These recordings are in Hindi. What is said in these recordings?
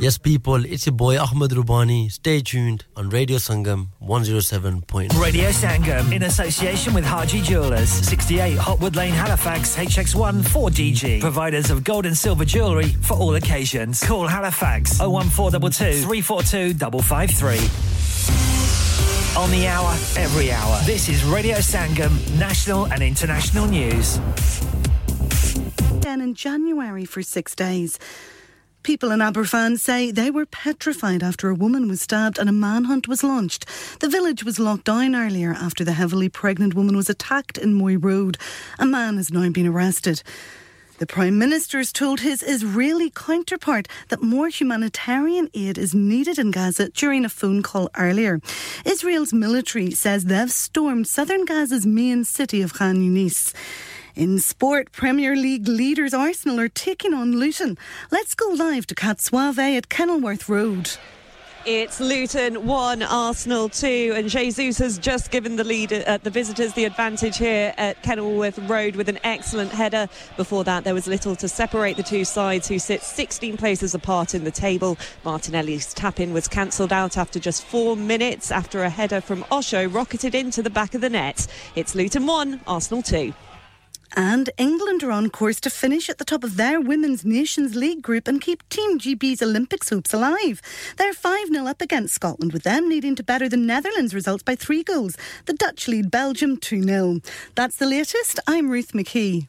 Yes, people. It's a boy, ਭਰਾਓ Rubani. Stay tuned on Radio Sangam ਸਖਾਵਤ ਨਾਸ 107. Radio Sangam in association with Harji Jewelers, 68 Hotwood Lane, Halifax, HX1 4DG. Providers of gold and silver jewellery for all occasions. Call Halifax 01422 342 553. On the hour, every hour. This is Radio Sangam, national and international news. Then in January for six days. People in Aberfan say they were petrified after a woman was stabbed and a manhunt was launched. The village was locked down earlier after the heavily pregnant woman was attacked in Moy Road. A man has now been arrested. The Prime Minister has told his Israeli counterpart that more humanitarian aid is needed in Gaza during a phone call earlier. Israel's military says they've stormed southern Gaza's main city of Khan Yunis. In sport, Premier League leaders Arsenal are taking on Luton. Let's go live to Cat at Kenilworth Road. It's Luton 1, Arsenal 2, and Jesus has just given the lead uh, the visitors the advantage here at Kenilworth Road with an excellent header. Before that, there was little to separate the two sides who sit 16 places apart in the table. Martinelli's tap in was cancelled out after just four minutes after a header from Osho rocketed into the back of the net. It's Luton 1, Arsenal 2. And England are on course to finish at the top of their Women's Nations League group and keep Team GB's Olympics hopes alive. They're 5 0 up against Scotland, with them needing to better the Netherlands' results by three goals. The Dutch lead Belgium 2 0. That's the latest. I'm Ruth McKee.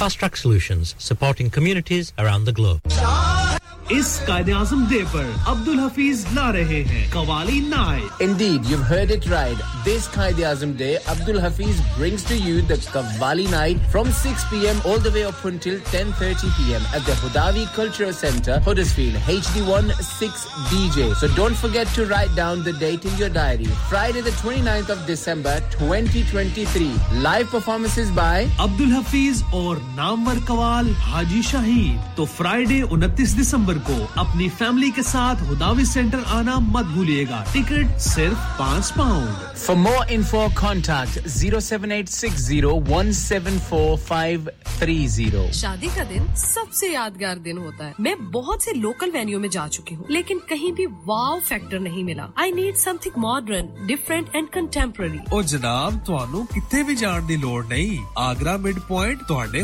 Fast Track Solutions, supporting communities around the globe. इस कायदे आजम डे पर अब्दुल हफीज ला रहे हैं qawwali night Indeed, you've heard it right. This Qaid Azam Day, Abdul Hafiz brings to you the Kavali night from 6 p.m. all the way up until 10:30 p.m. at the Hudavi Cultural Center, Huddersfield, HD1 6DJ. So don't forget to write down the date in your diary. Friday, the 29th of December, 2023. Live performances by Abdul Hafiz और नामवर कवाल हाजी शाहीन तो फ्राइडे 29 दिसंबर को अपनी फैमिली के साथ हुदावी सेंटर आना मत भूलिएगा। टिकट सिर्फ़ पाँच pound for more info contact zero seven eight six zero one seven four five three zero शादी का दिन सबसे यादगार दिन होता है। मैं बहुत से लोकल वेन्यू में जा चुकी हूँ लेकिन कहीं भी वाव फैक्टर नहीं मिला। I need something modern different and contemporary और जनाब तुम कितने भी जान की लड़ नहीं। आगरा मिड पॉइंट थोड़े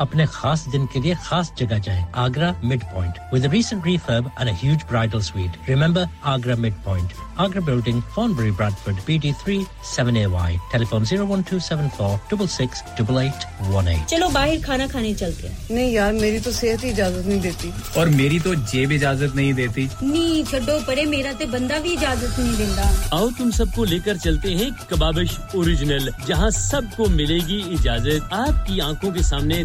अपने खास दिन के लिए खास जगह जाएँ Agra mid point with recent refurb and a huge bridal suite. Remember agra mid point agra building thornbury bradford bd3 7ay telephone 01274 668818 चलो बाहर खाना खाने चलते हैं। नहीं यार मेरी तो सेहत ही इजाज़त नहीं देती। और मेरी तो जेब इजाज़त नहीं देती। नी छो परे मेरा ते बंदा भी इजाज़त नहीं देता। आओ तुम सबको लेकर चलते हैं कबाबिश ओरिजिनल जहाँ सबको मिलेगी इजाज़त। आपकी आँखों के सामने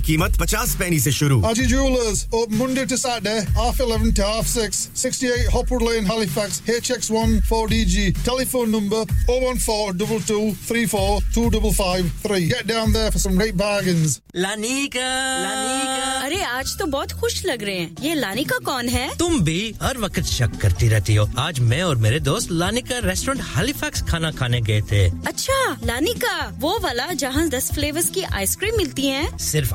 कीमत पचास पैनी से शुरू Haji Jewelers, open Monday to Saturday, half 11 to half 6, 68 Hopwood Lane, Halifax, HX1 4DG. Telephone number 01422342553. Get down there for some great bargains. Lanika Lanika अरे आज तो बहुत खुश लग रहे हैं ये लानिका कौन है तुम भी हर वक्त शक करती रहती हो आज मैं और मेरे दोस्त लानिका रेस्टोरेंट हालीफैक्स खाना खाने गए थे अच्छा लानिका वो वाला जहाँ दस फ्लेवर्स की आइसक्रीम मिलती है सिर्फ़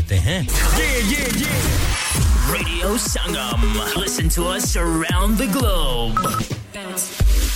देते हैं Yeah, yeah, yeah. Radio Sangam. Listen to us around the globe.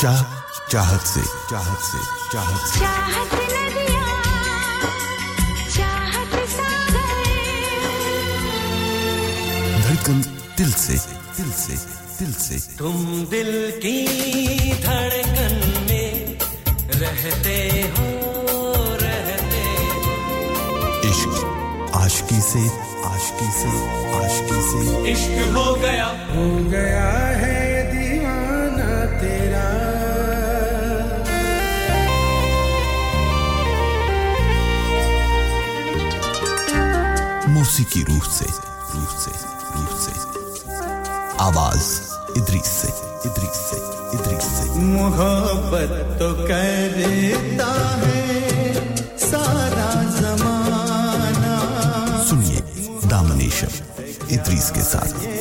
चाह चाहत से चाहत से चाहत से। धड़कन दिल से दिल से दिल से। तुम दिल की धड़कन में रहते हो। आशकी से आशकी से आशकी से। इश्क हो गया। हो गया है दीवाना तेरा। मौसीकी रूह से रूह से रूह से। आवाज़ इदरीस से इदरीस से इदरीस से। मोहब्बत तो करता है। इदरीस के साथ।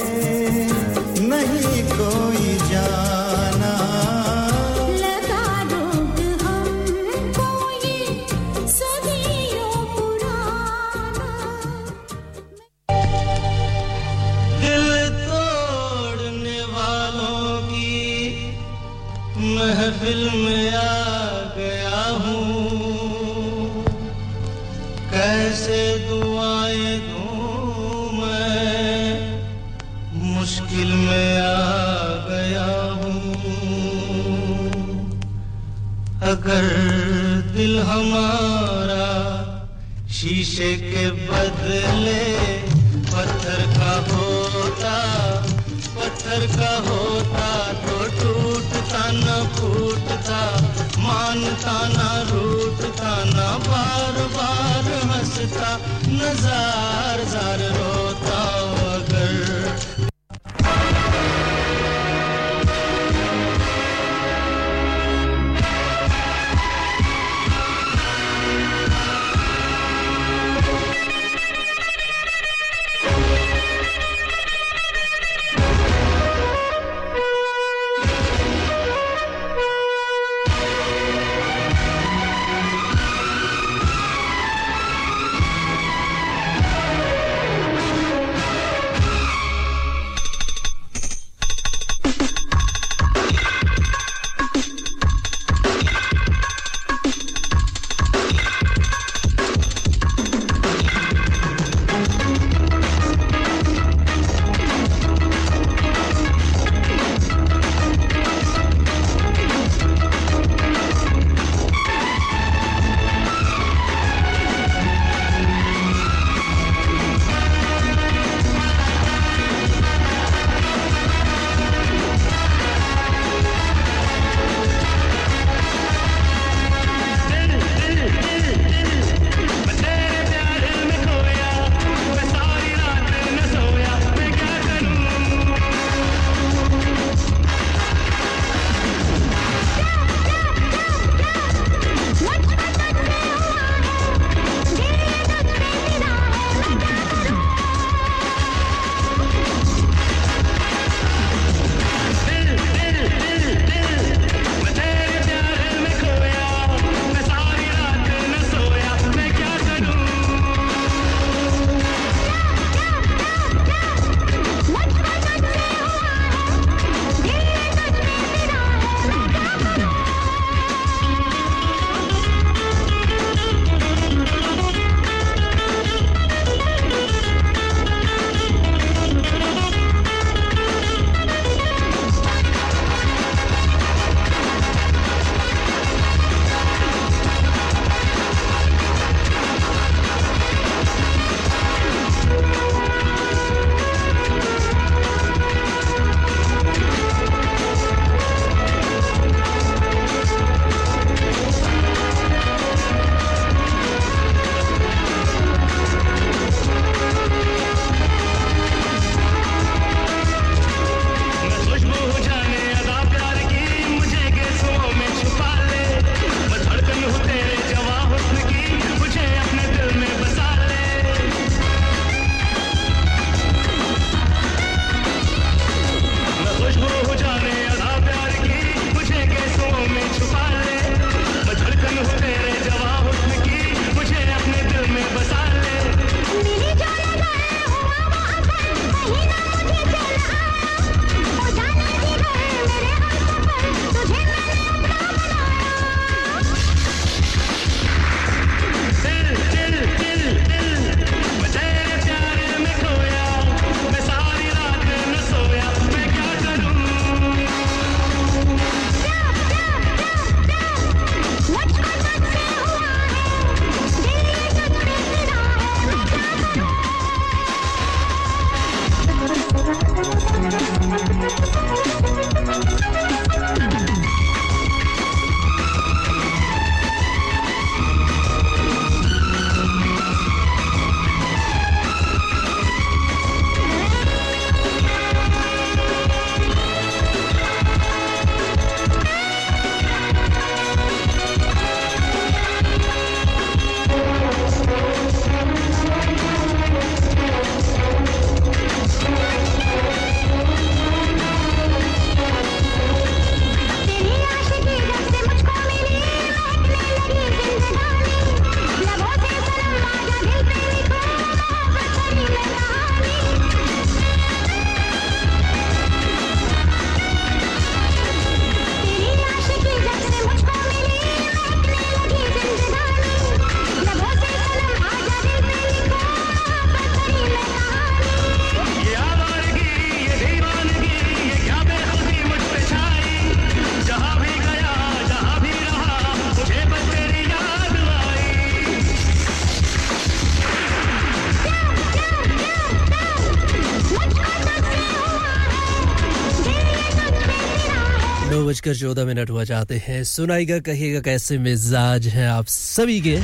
बजकर चौदह मिनट हुआ जाते हैं। सुनाइगा कहिएगा कैसे मिजाज हैं आप सभी के?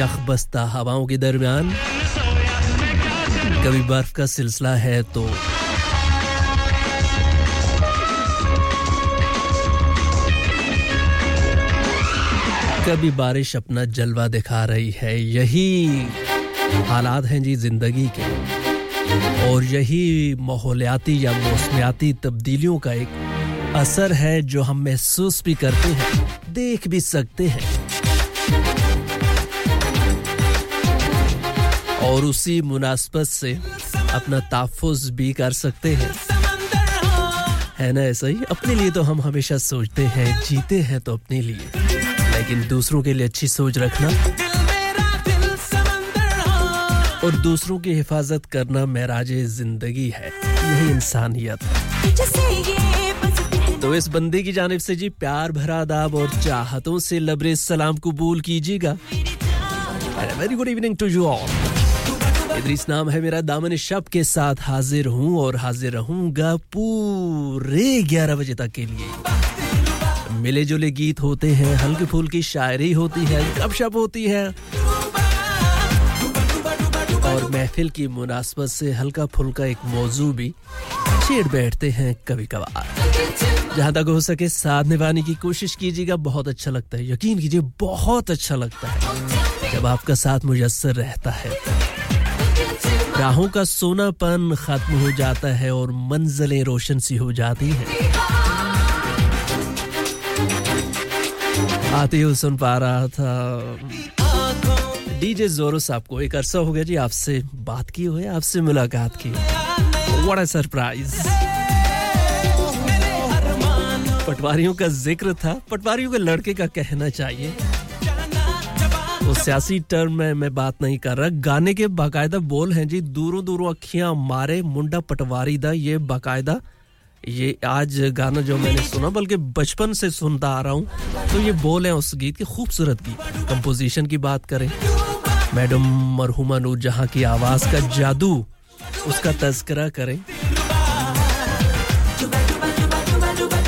यखबस्ता हवाओं के दरमियान। कभी बर्फ़ का सिलसिला है तो। कभी बारिश अपना जलवा दिखा रही है। यही हालात हैं जी ज़िंदगी के। और यही माहौलियाती या मौसमियाती तब्दीलियों का एक असर है जो हम महसूस भी करते हैं, देख भी सकते हैं। और उसी मुनासबत से अपना ताफुज भी कर सकते हैं। है ना, ऐसा ही? अपने लिए तो हम हमेशा सोचते हैं, जीते हैं तो अपने लिए। लेकिन दूसरों के लिए अच्छी सोच रखना और दूसरों की हिफाजत करना महराज ज़िंदगी है। यही इंसानियत। तो इस बंदे की जानब से जी प्यार भरा दाब और चाहतों से लबरे सलाम कबूल कीजिएगा। Very good evening to you all Idris नाम है मेरा दामन शब के साथ हाजिर हूँ और हाजिर रहूँगा पूरे 11 बजे तक के लिए। मिले जुले गीत होते हैं हल्की फुल्की शायरी होती है, गपशप होती है और महफिल की मुनासबत से हल्का फुल्का एक मौजू भी छेड़ बैठते हैं कभी कभार जहाँ तक हो सके साथ निभाने की कोशिश कीजिएगा, बहुत अच्छा लगता है। यकीन कीजिए, बहुत अच्छा लगता है। जब आपका साथ मुयसर रहता है, राहों का सोनापन खत्म हो जाता है और मंजिलें रोशन सी हो जाती हैं। आते हुए सुन पा रहा था। डीजे जोरो साहब को एक अरसा हो गया जी, आपसे बात की हुई, आपसे मुलाकात की। व्हाट अ सरप्राइज़ पटवारियों का ज़िक्र था, पटवारियों के लड़के का कहना चाहिए। वो सियासी टर्म में मैं बात नहीं कर रहा, गाने के बाकायदा बोल हैं जी दूरों दूरों अखियाँ मारे, मुंडा पटवारी दा ये बाकायदा। ये आज गाना जो मैंने सुना, बल्कि बचपन से सुनता आ रहा हूँ तो ये बोल है उस गीत की, खूबसूरत गीत। कंपोजिशन की बात करें। मैडम मरहुमा नूर जहाँ की आवाज़ का जादू, उसका तस्करा करें।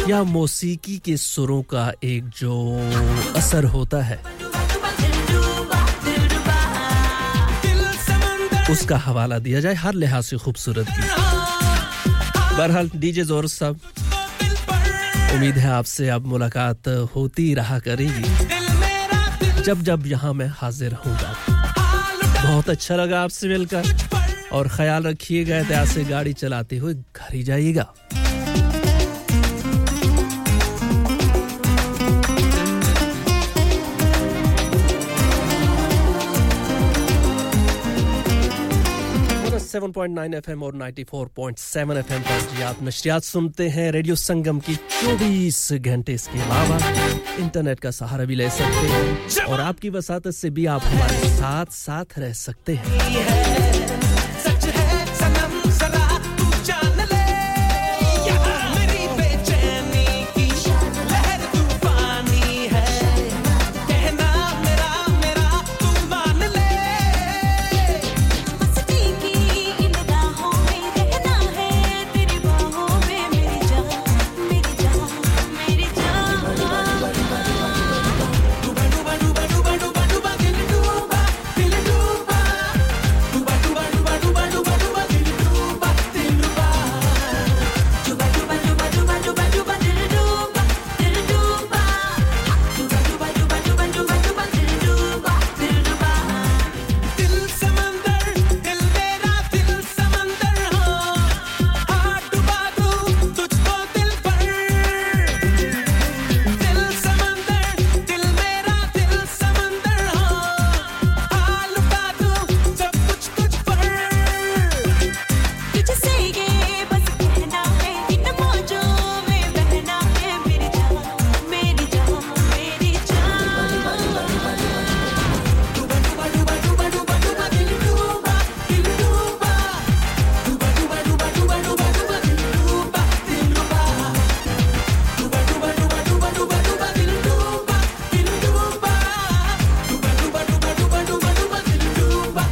या मौसीकी के सुरों का एक जो असर होता है, उसका हवाला दिया जाए हर लिहाज से खूबसूरत गीत बहरहाल, डीजे ज़ोर साहब, उम्मीद है आपसे अब मुलाकात होती रहा करेगी। जब जब यहाँ मैं हाजिर होऊँगा बहुत अच्छा लगा आपसे मिलकर। और ख्याल रखिएगा एहतियात से गाड़ी चलाते हुए घर ही जाइएगा। सेवन पॉइंट नाइन एफ़ और 94.7 एफएम पर जी आप नशरियात सुनते हैं रेडियो संगम की 24 घंटे। इसके अलावा इंटरनेट का सहारा भी ले सकते हैं और आपकी वसात से भी आप हमारे साथ साथ रह सकते हैं।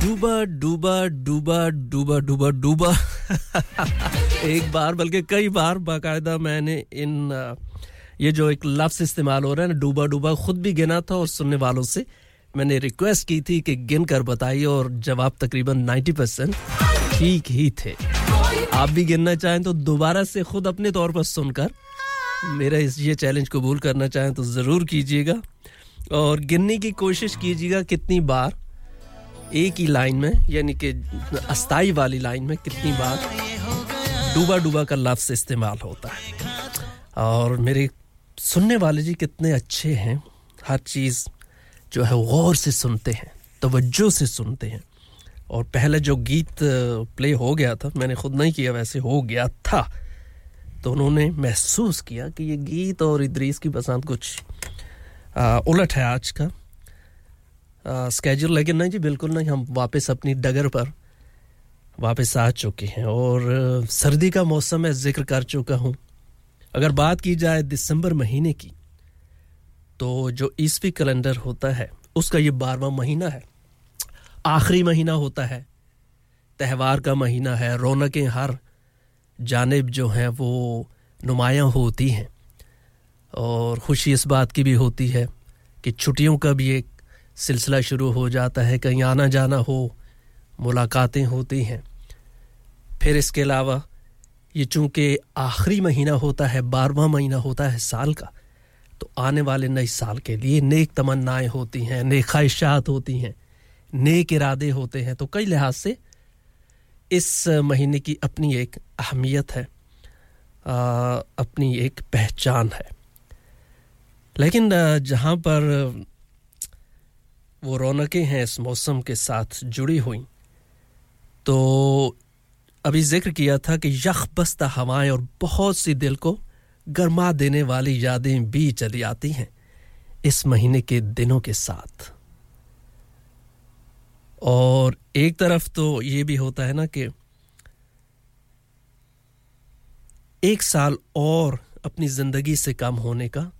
डूबा डूबा डूबा डूबा डूबा डूबा। एक बार, बल्कि कई बार बाकायदा मैंने इन ये जो एक लफ्ज इस्तेमाल हो रहा है ना, डूबा डूबा, खुद भी गिना था और सुनने वालों से मैंने रिक्वेस्ट की थी कि गिन कर बताइए और जवाब तकरीबन 90 परसेंट ठीक ही थे। आप भी गिनना चाहें तो दोबारा से खुद अपने तौर पर सुनकर मेरा इस, ये चैलेंज कबूल करना चाहें तो ज़रूर कीजिएगा। और गिनने की कोशिश कीजिएगा कितनी बार एक ही लाइन में, यानी कि अस्थाई वाली लाइन में कितनी बार डूबा डूबा का लफ्ज़ इस्तेमाल होता है। और मेरे सुनने वाले जी कितने अच्छे हैं। हर चीज़ जो है गौर से सुनते हैं, तवज्जो से सुनते हैं। और पहले जो गीत प्ले हो गया था, मैंने खुद नहीं किया, वैसे हो गया था। तो उन्होंने महसूस किया कि ये गीत और इदरीस की पसंद कुछ उलट है आज का। स्केजूल लेकिन नहीं जी, बिल्कुल नहीं, हम वापस अपनी डगर पर वापस आ चुके हैं और सर्दी का मौसम है ज़िक्र कर चुका हूँ। अगर बात की जाए दिसंबर महीने की तो जो ईस्वी कैलेंडर होता है, उसका ये बारवा महीना है। आखिरी महीना होता है, त्यौहार का महीना है, रौनकें हर जानब जो हैं वो नुमायाँ होती हैं। और खुशी इस बात की भी होती है कि छुट्टियों का भी एक सिलसिला शुरू हो जाता है कहीं आना जाना हो मुलाकातें होती हैं। फिर इसके अलावा ये चूँकि आखिरी महीना होता है बारहवा महीना होता है साल का तो आने वाले नए साल के लिए नेक तमन्नाएँ होती हैं नेक ख्वाहिशात होती हैं नेक इरादे होते हैं। तो कई लिहाज से इस महीने की अपनी एक अहमियत है आ, अपनी एक पहचान है। लेकिन जहाँ पर वो रौनकें हैं इस मौसम के साथ जुड़ी हुई। तो अभी ज़िक्र किया था कि यख बस्ता हवाएँ और बहुत सी दिल को गर्मा देने वाली यादें भी चली आती हैं इस महीने के दिनों के साथ। और एक तरफ़ तो ये भी होता है ना कि एक साल और अपनी ज़िंदगी से कम होने का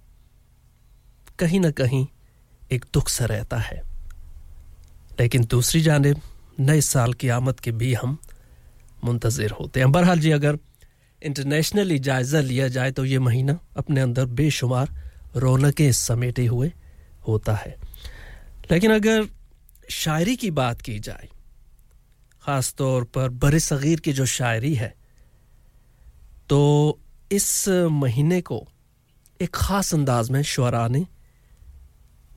कहीं ना कहीं एक दुख सा रहता है। लेकिन दूसरी जानब, नए साल की आमद के भी हम मुंतज़र होते हैं। बहरहाल जी, अगर इंटरनेशनली जायज़ा लिया जाए तो ये महीना अपने अंदर बेशुमार रौनकें समेटे हुए होता है। लेकिन अगर शायरी की बात की जाए ख़ास तौर पर बर सग़ीर की जो शायरी है तो इस महीने को एक ख़ास अंदाज में शुरा ने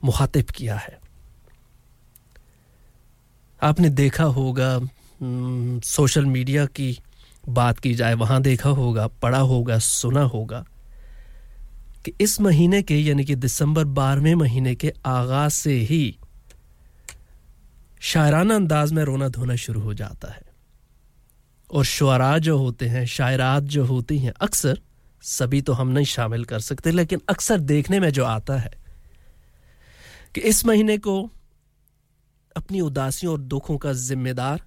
मुखातिब किया है। आपने देखा होगा सोशल मीडिया की बात की जाए, वहाँ देखा होगा, पढ़ा होगा, सुना होगा कि इस महीने के, यानी कि दिसंबर बारहवें महीने के आगाज़ से ही शायराना अंदाज में रोना धोना शुरू हो जाता है। और शुरा जो होते हैं, शायरात जो होती हैं, अक्सर सभी तो हम नहीं शामिल कर सकते, लेकिन अक्सर देखने में जो आता है कि इस महीने को अपनी उदासियों और दुखों का जिम्मेदार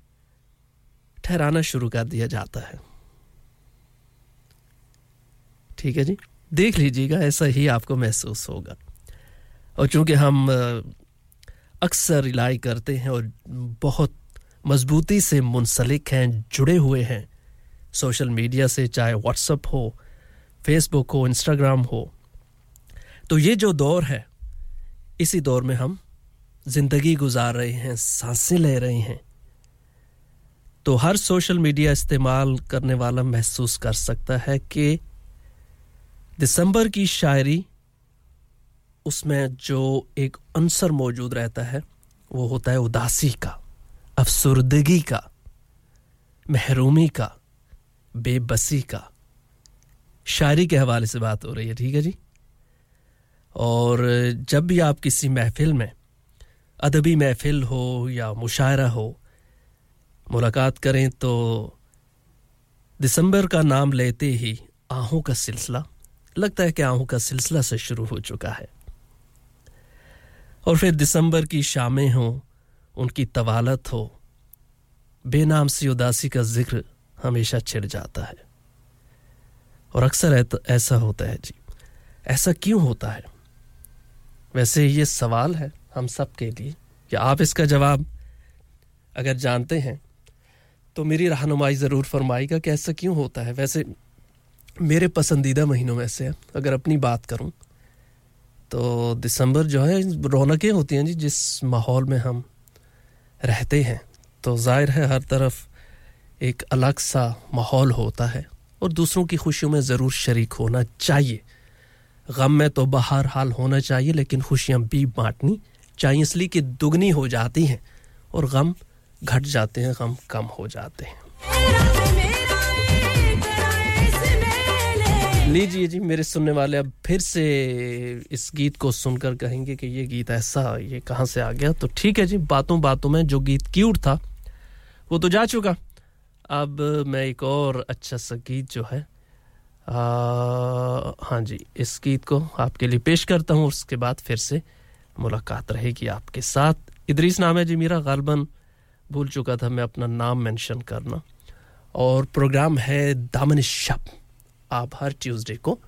ठहराना शुरू कर दिया जाता है। ठीक है जी? देख लीजिएगा, ऐसा ही आपको महसूस होगा। और चूँकि हम अक्सर रिलाई करते हैं और बहुत मजबूती से मुंसलिक हैं, जुड़े हुए हैं, सोशल मीडिया से, चाहे व्हाट्सअप हो फेसबुक हो इंस्टाग्राम हो तो ये जो दौर है इसी दौर में हम ज़िंदगी गुजार रहे हैं, साँसें ले रहे हैं। तो हर सोशल मीडिया इस्तेमाल करने वाला महसूस कर सकता है कि दिसंबर की शायरी उसमें जो एक अंसर मौजूद रहता है, वो होता है उदासी का, अफसुर्दगी का, महरूमी का, बेबसी का। शायरी के हवाले से बात हो रही है, ठीक है जी? और जब भी आप किसी महफिल में, अदबी महफिल हो या मुशायरा हो, मुलाकात करें तो दिसंबर का नाम लेते ही आहों का सिलसिला, लगता है कि आहों का सिलसिला से शुरू हो चुका है। और फिर दिसंबर की शामें हों, उनकी तवालत हो, बेनाम सी उदासी का ज़िक्र हमेशा छिड़ जाता है। और अक्सर ऐसा होता है जी। ऐसा क्यों होता है? वैसे ये सवाल है हम सब के लिए। कि आप इसका जवाब अगर जानते हैं तो मेरी रहनुमाई ज़रूर फरमाएगा कि ऐसा क्यों होता है। वैसे मेरे पसंदीदा महीनों में से अगर अपनी बात करूँ तो दिसंबर जो है, रौनकें होती हैं जी, जिस माहौल में हम रहते हैं तो ज़ाहिर है हर तरफ़ एक अलग सा माहौल होता है और दूसरों की खुशियों में ज़रूर शरीक होना चाहिए। गम में तो बाहर हाल होना चाहिए, लेकिन खुशियाँ भी बांटनी चाहिए। इसलिए कि दुगनी हो जाती हैं और गम घट जाते हैं, गम कम हो जाते हैं। लीजिए जी, मेरे सुनने वाले अब फिर से इस गीत को सुनकर कहेंगे कि ये गीत ऐसा, ये कहाँ से आ गया? तो ठीक है जी, बातों बातों में जो गीत क्यूट था, वो तो जा चुका। अब मैं एक और अच्छा सा गीत जो है हाँ जी, इस गीत को आपके लिए पेश करता हूँ उसके बाद फिर से मुलाकात रहेगी आपके साथ। इदरीस नाम है जी मेरा, गालबन भूल चुका था मैं अपना नाम मेंशन करना। और प्रोग्राम है दामन शब। आप हर ट्यूसडे को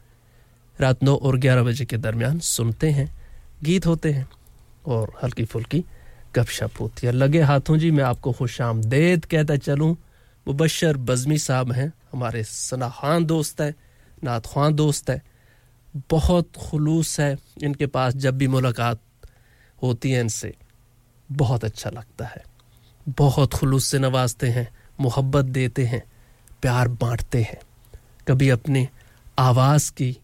रात नौ और ग्यारह बजे के दरमियान सुनते हैं, गीत होते हैं और हल्की फुल्की गपशप होती है। लगे हाथों जी, मैं आपको खुश आमदेद कहता चलूँ। मुबशर बज़मी साहब हैं, हमारे सना खान दोस्त है। नात दोस्त है, बहुत खुलूस है इनके पास जब भी मुलाकात होती है इनसे। बहुत अच्छा लगता है। बहुत खुलूस से नवाजते हैं, मोहब्बत देते हैं, प्यार बांटते हैं। कभी अपनी आवाज़ की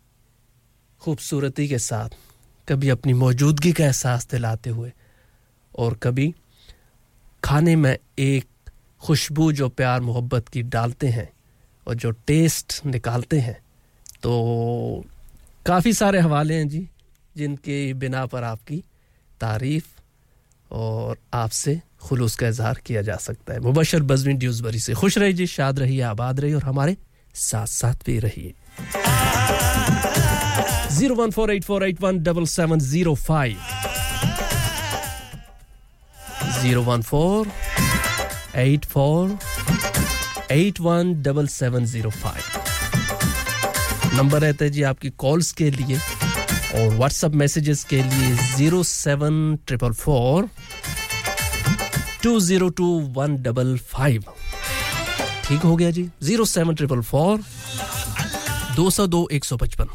खूबसूरती के साथ, कभी अपनी मौजूदगी का एहसास दिलाते हुए, और कभी खाने में एक खुशबू जो प्यार, मोहब्बत की डालते हैं और जो टेस्ट निकालते हैं। तो काफ़ी सारे हवाले हैं जी, जिनके बिना पर आपकी तारीफ़ और आपसे खुलूस का इजहार किया जा सकता है। मुबशर बजमिन ड्यूजबरी से खुश रहिए, शाद रहिए, आबाद रहिए और हमारे साथ साथ भी रहिए। Zero one four eight four eight one double seven zero five. Zero one four eight four eight one double seven zero five. Number रहता है जी आपकी कॉल्स के लिए और व्हाट्सएप मैसेजेस के लिए zero seven triple four two zero two one double five ठीक हो गया जी ज़ीरो सेवन ट्रिपल फोर दो सौ दो एक सौ पचपन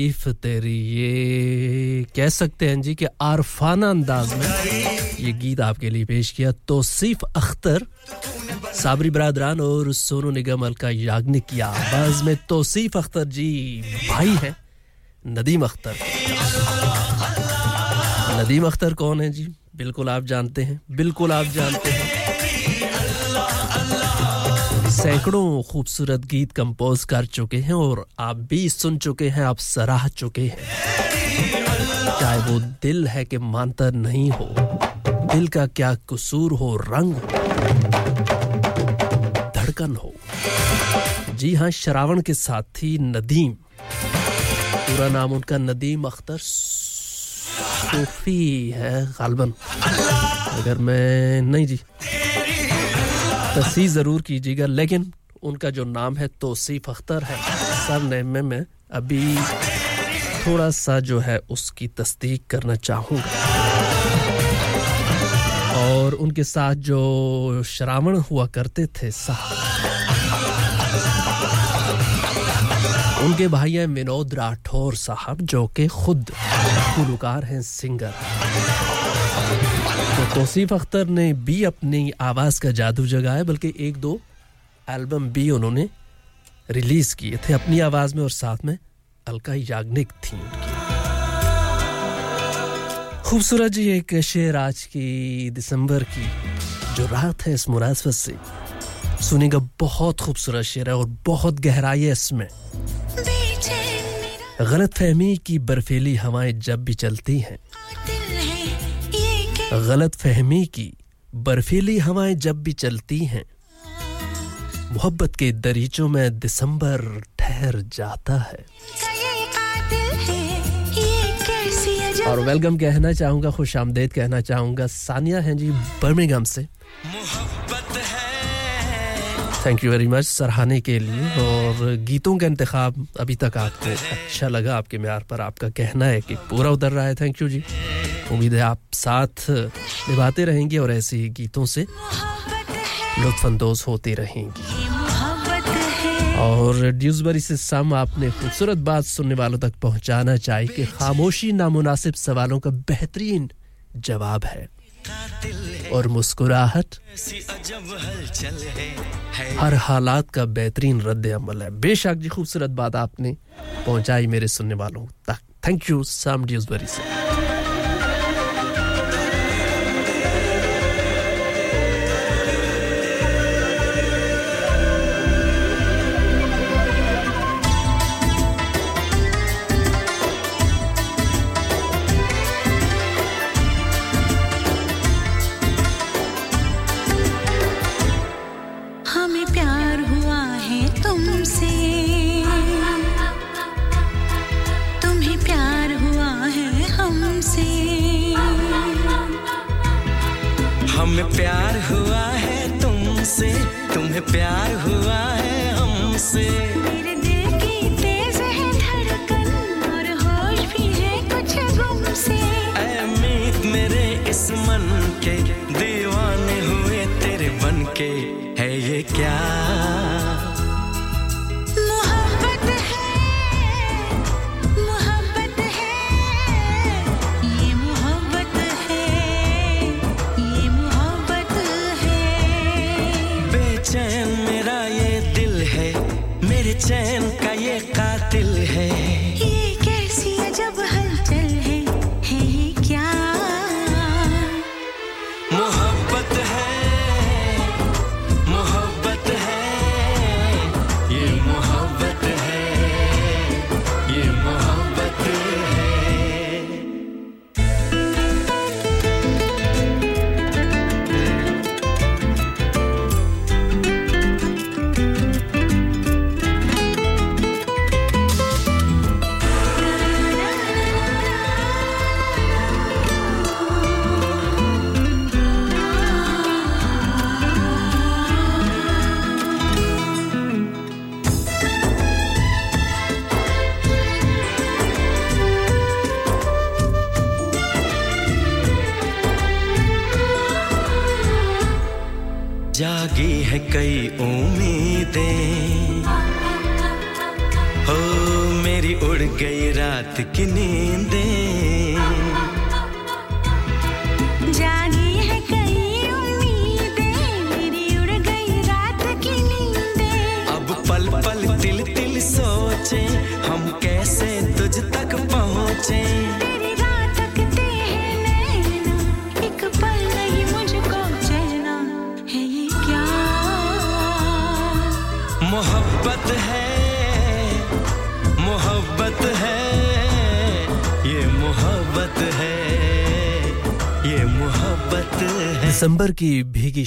तारीफ़ तेरी, ये कह सकते हैं जी कि आरफाना अंदाज में ये गीत आपके लिए पेश किया तोसीफ अख्तर, साबरी बरदरान और सोनू निगम अलका याग्निक की आवाज़ में तोसीफ अख्तर जी भाई हैं, नदीम अख्तर। नदीम अख्तर कौन है जी? बिल्कुल आप जानते हैं, बिल्कुल आप जानते हैं। सैकड़ों खूबसूरत गीत कंपोज कर चुके हैं और आप भी सुन चुके हैं, आप सराह चुके हैं। चाहे वो दिल है कि मानता नहीं हो, दिल का क्या कसूर हो, रंग हो, धड़कन हो। जी हाँ श्रावण के साथी नदीम। पूरा नाम उनका नदीम अख्तर सूफी है, गालबन। अगर मैं, नहीं जी। तसी ज़रूर कीजिएगा, लेकिन उनका जो नाम है तोसीफ अख्तर है। सर नेम में मैं अभी थोड़ा सा जो है उसकी तस्दीक करना चाहूँगा। और उनके साथ जो श्रावण हुआ करते थे साहब उनके भाई हैं विनोद राठौर साहब, जो कि खुद गुलकार हैं, सिंगर। तो तोसीफ अख्तर ने भी अपनी आवाज़ का जादू जगाया बल्कि एक दो एल्बम भी उन्होंने रिलीज़ किए थे अपनी आवाज़ में और साथ में अलका याग्निक थी उनकी खूबसूरत जी एक शेर आज की दिसंबर की जो रात है इस मुनासबत से। सुनेगा बहुत खूबसूरत शेर है और बहुत गहराई है इसमें। गलत फहमी की बर्फीली हवाएँ जब भी चलती हैं गलत फहमी की बर्फीली हवाएँ जब भी चलती हैं, मोहब्बत के दरीचों में दिसंबर ठहर जाता है। और वेलकम कहना चाहूँगा, खुश आमदेद कहना चाहूँगा। सानिया हैं जी बर्मिंगम से। थैंक यू वेरी मच सराहने के लिए। और गीतों का इंतखब अभी तक आपको अच्छा लगा, आपके म्यार पर आपका कहना है कि पूरा उतर रहा है। थैंक यू जी। उम्मीद है आप साथ निभाते रहेंगे और ऐसे ही गीतों से लुत्फानंदोज होते रहेंगी। और ड्यूसबरी से सम आपने खूबसूरत बात सुनने वालों तक पहुंचाना चाहिए कि खामोशी नामुनासिब सवालों का बेहतरीन जवाब है। और मुस्कुराहट। हर हालात का बेहतरीन रद्द अमल है। बेशक जी खूबसूरत बात आपने पहुंचाई मेरे सुनने वालों तक। थैंक यू सम ड्यूसबरी से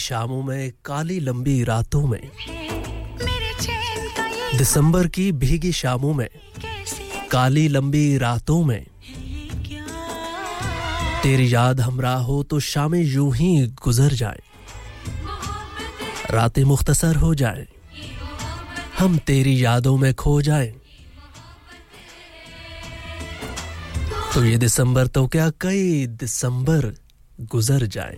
शामों में काली लंबी रातों में। दिसंबर की भीगी शामों में काली लंबी रातों में। तेरी याद हमरा हो तो शामें यूँ ही गुजर जाए। रातें मुख्तसर हो जाए। हम तेरी यादों में खो जाए। तो ये दिसंबर तो क्या कई दिसंबर गुजर जाए।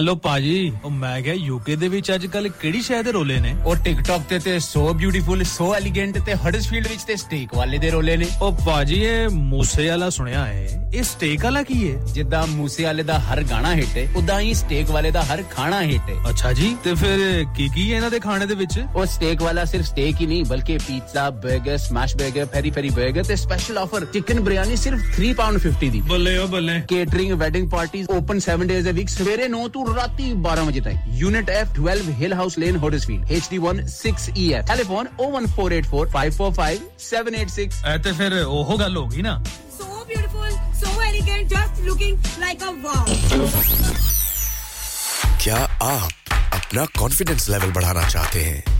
ਹੈਲੋ ਭਾਜੀ ਉਹ ਮੈਂ ਕਿਹਾ ਯੂਕੇ ਦੇ ਵਿੱਚ ਅੱਜ ਕੱਲ ਕਿਹੜੀ ਸ਼ਹਿਰ ਦੇ ਰੋਲੇ ਨੇ? ਉਹ ਟਿਕਟੌਕ ਤੇ ਤੇ ਸੋ ਬਿਊਟੀਫੁਲ ਸੋ ਐਲੀਗੈਂਟ ਤੇ ਹਡਸਫੀਲਡ ਵਿੱਚ ਤੇ ਸਟੇਕ ਵਾਲੇ ਦੇ ਰੋਲੇ ਨੇ। ਉਹ ਭਾਜੀ ਇਹ ਮੂਸੇ ਵਾਲਾ ਸੁਣਿਆ ਹੈ। ਇਹ ਸਟੇਕ ਵਾਲਾ ਕੀ ਹੈ? ਜਿੱਦਾਂ ਮੂਸੇ ਵਾਲੇ ਦਾ ਹਰ ਗਾਣਾ ਹਿੱਟ ਹੈ ਉਦਾਂ ਹੀ ਸਟੇਕ ਵਾਲੇ ਦਾ ਹਰ ਖਾਣਾ ਹਿੱਟ ਹੈ। ਅੱਛਾ ਜੀ ਤੇ ਫਿਰ ਕੀ ਕੀ ਹੈ ਇਹਨਾਂ ਦੇ ਖਾਣੇ ਦੇ ਵਿੱਚ? ਉਹ ਸਟੇਕ ਵਾਲਾ ਸਿਰਫ ਸਟੇਕ ਹੀ ਨਹੀਂ ਬਲਕਿ ਪੀਜ਼ਾ 버ਗਰ ਸਮੈਸ਼ 버ਗਰ ਫੈਰੀ ਫੈਰੀ 버ਗਰ ਤੇ ਸਪੈਸ਼ਲ ਆਫਰ ਚਿਕਨ ਬਿਰਿਆਨੀ ਸਿਰਫ 3 ਪਾਉਂਡ 50 ਦੀ। ਬੱਲੇ ਓ ਬੱਲੇ। Catering wedding parties open 7 days a week ਸਵੇਰੇ 9 ਤੋਂ ਰਾਤੀ 12 ਵਜੇ ਤੱਕ। Unit F 12 hill house lane Huddersfield HD1 6EF telephone 01484545786 ਐ ਤੇ ਫਿਰ ਉਹ ਗੱਲ ਹੋ ਗਈ ਨਾ। लुकिंग लाइक अ वॉल क्या आप अपना कॉन्फिडेंस लेवल बढ़ाना चाहते हैं?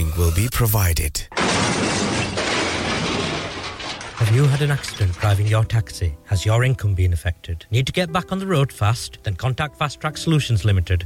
will be provided. Have you had an accident driving your taxi? Has your income been affected? Need to get back on the road fast? Then contact Fast Track Solutions Limited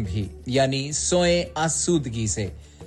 भी यानी सोए आसूदगी से।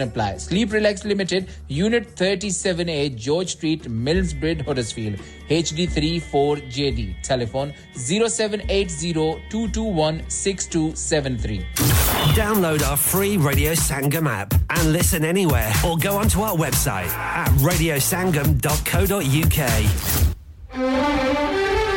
apply. Sleep Relax Limited, Unit 37A, George Street, Millsbridge, Huddersfield, HD34JD. Telephone 0780-221-6273. Download our free Radio Sangam app and listen anywhere or go onto our website at radiosangam.co.uk.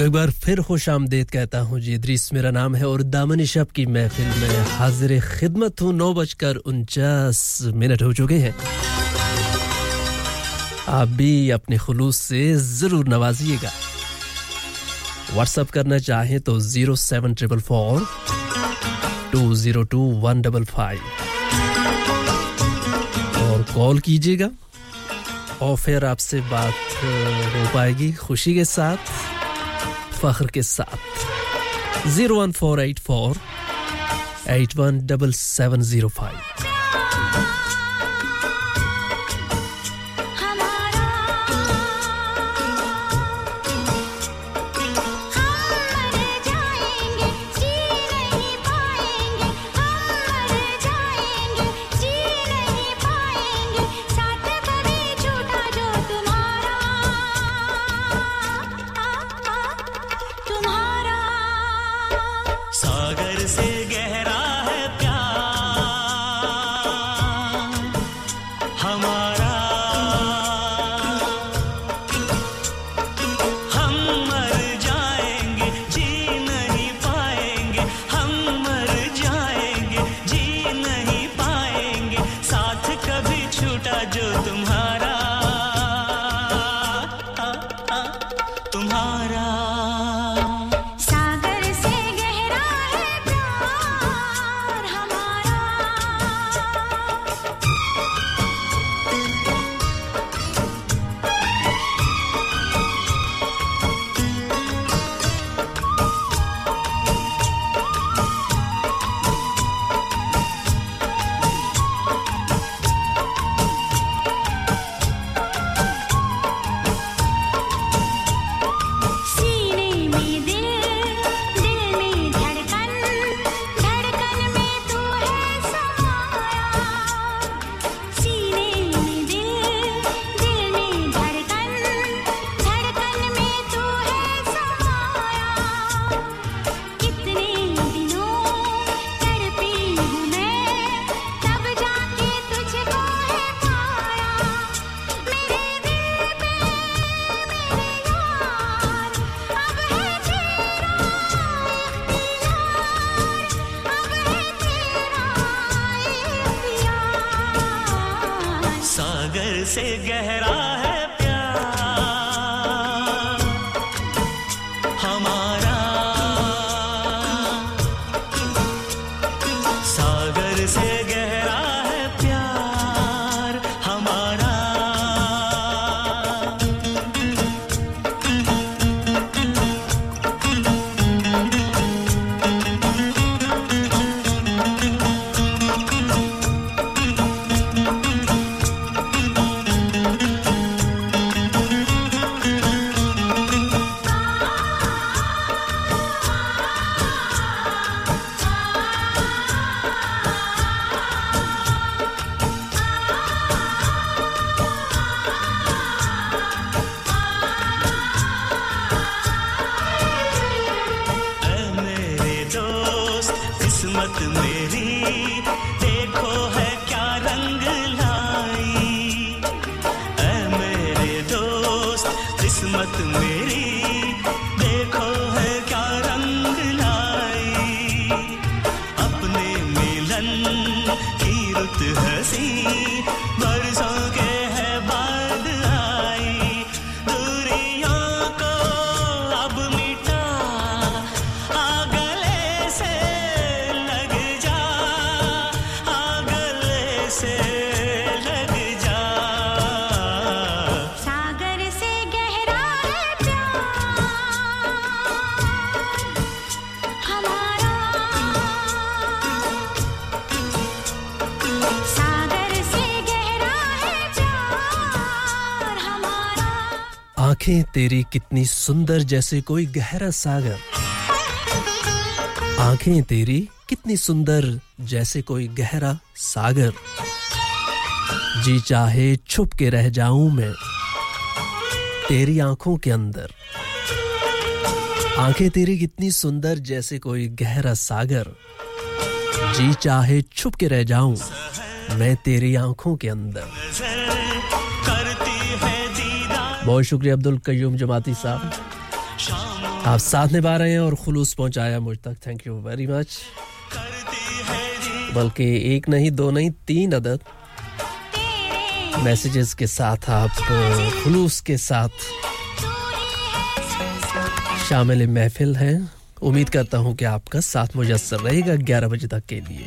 आपको एक बार फिर खुश आमदेद कहता हूँ जी, इद्रीस, मेरा नाम है और दामन शब की महफिल में हाजिर खिदमत हूँ। नौ बजकर उनचास मिनट हो चुके हैं। आप भी अपने खुलूस से ज़रूर नवाजिएगा। व्हाट्सअप करना चाहें तो zero seven triple four two zero two one double five. और कॉल कीजिएगा और फिर आपसे बात हो पाएगी खुशी के साथ। फख्र के साथ zero one four eight four eight one double seven zero five कितनी सुंदर जैसे कोई गहरा सागर। आँखें तेरी कितनी सुंदर जैसे कोई गहरा सागर। जी चाहे छुप के रह जाऊँ मैं, तेरी आँखों के अंदर। आँखें तेरी कितनी सुंदर जैसे कोई गहरा सागर। जी चाहे छुप के रह जाऊँ, मैं तेरी आँखों के अंदर। बहुत शुक्रिया अब्दुल कयूम जमाती साहब। आप साथ निभा रहे हैं और खुलूस पहुँचाया मुझ तक। थैंक यू वेरी मच बल्कि एक नहीं, दो नहीं, तीन अदद। मैसेजेस के साथ आप, खुलूस के साथ शामिल महफिल हैं। उम्मीद करता हूँ कि आपका साथ मुयसर रहेगा 11 बजे तक के लिए।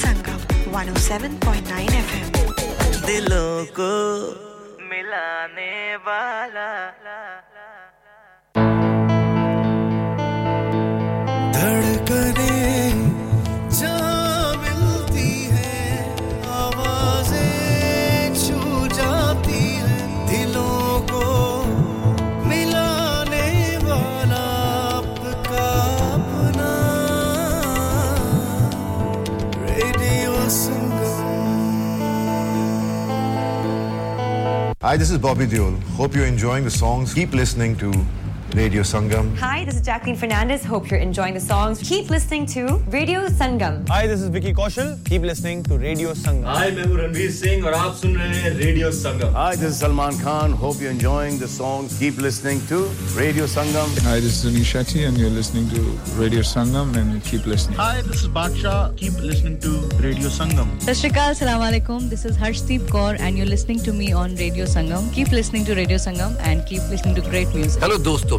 Sangam 107.9 FM. दिलों को मिलाने वाला Hi, this is Bobby Deol. Hope you're enjoying the songs. Keep listening to Radio Sangam. Hi, this is Jacqueline Fernandez. Hope you're enjoying the songs. Keep listening to Radio Sangam. Hi, this is Vicky Kaushal. Keep listening to Radio Sangam. हाय मैं हूँ रणवीर सिंह और आप सुन रहे हैं Radio Sangam Hi, this is Salman Khan. Hope you're enjoying the songs. Keep listening to Radio Sangam. Hi, this is Sunil Shetty, and you're listening to Radio Sangam, and keep listening. Hi, this is Baksha. Keep listening to Radio Sangam. Sashrikal, Salam Alaikum. This is Harshdeep Kaur and you're listening to me on Radio Sangam. Keep listening to Radio Sangam and keep listening to great music. Hello दोस्तों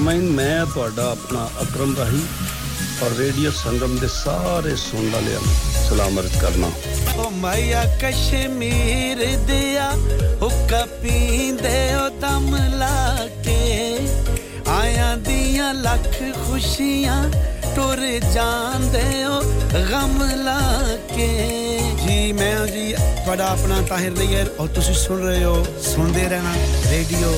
ਮੈਂ ਮੈਂ ਤੁਹਾਡਾ ਆਪਣਾ ਅਕਰਮ ਰਾਹੀ ਔਰ ਰੇਡੀਓ ਸੰਗਮ ਦੇ ਸਾਰੇ ਸੁਣਨ ਵਾਲਿਆਂ ਨੂੰ ਸਲਾਮ ਅਰਜ਼ ਕਰਨਾ ਓ ਮਾਇਆ ਕਸ਼ਮੀਰ ਦਿਆ ਹੁੱਕਾ ਪੀਂਦੇ ਓ ਦਮ ਲਾ ਕੇ ਆਇਆਂ ਦੀਆਂ ਲੱਖ ਖੁਸ਼ੀਆਂ ਟੁਰ ਜਾਂਦੇ ਓ ਗਮ ਲਾ ਕੇ ਜੀ ਮੈਂ ਜੀ ਤੁਹਾਡਾ ਆਪਣਾ ਤਾਹਿਰ ਨਈਰ ਔਰ ਤੁਸੀਂ ਸੁਣ ਰਹੇ ਹੋ ਸੁਣਦੇ ਰਹਿਣਾ radio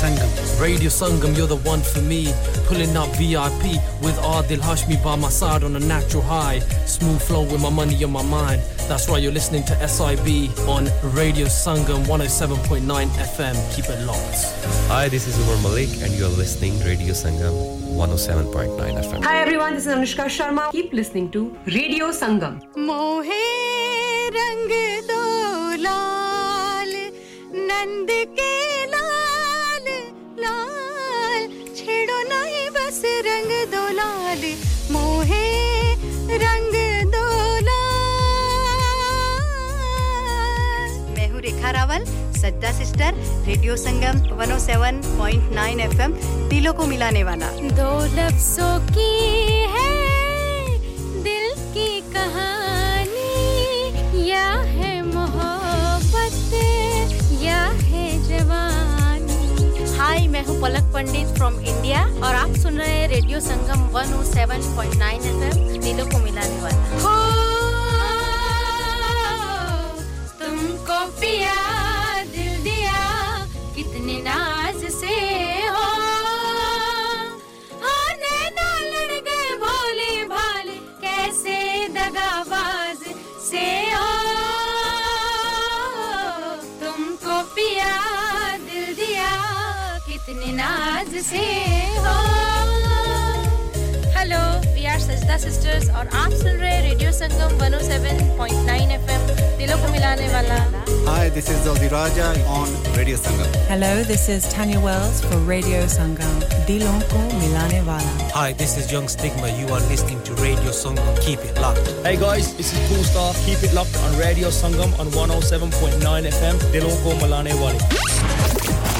Sangam. Radio Sangam, you're the one for me. Pulling up VIP with Adil Hashmi by my side on a natural high. Smooth flow with my money on my mind. That's why you're listening to SIB on Radio Sangam 107.9 FM. Keep it locked. Hi, this is Umar Malik, and you're listening Radio Sangam 107.9 FM. Hi everyone, this is Anushka Sharma. Keep listening to Radio Sangam. मोहे rang do lal, Nand Lal, छेड़ो नहीं बस रंग दो लाल, मोहे रंग दो लाल। मैं हूँ रेखा रावल, सज्जा सिस्टर, रेडियो संगम 107.9 एफएम दिलों को मिलाने वाला। दो लफ्जों की है मैं हूँ पलक पंडित फ्रॉम इंडिया और आप सुन रहे हैं रेडियो संगम 107.9 एफएम दिलों को मिलाने वाला। हो, तुमको पिया दिल दिया, कितने नाज नाज से हो hello we are Sajda sisters और आप सुन रहे हैं रेडियो संगम 107.9 एफएम दिलों को मिलाने वाला Hi, this is Zoldi Raja on Radio Sangam. Hello, this is Tanya Wells for Radio Sangam. Dilon ko milane wala. Hi, this is Young Stigma. You are listening to Radio Sangam. Keep it locked. Hey guys, this is Cool Star. Keep it locked on Radio Sangam on 107.9 FM. Dilon ko malane wale.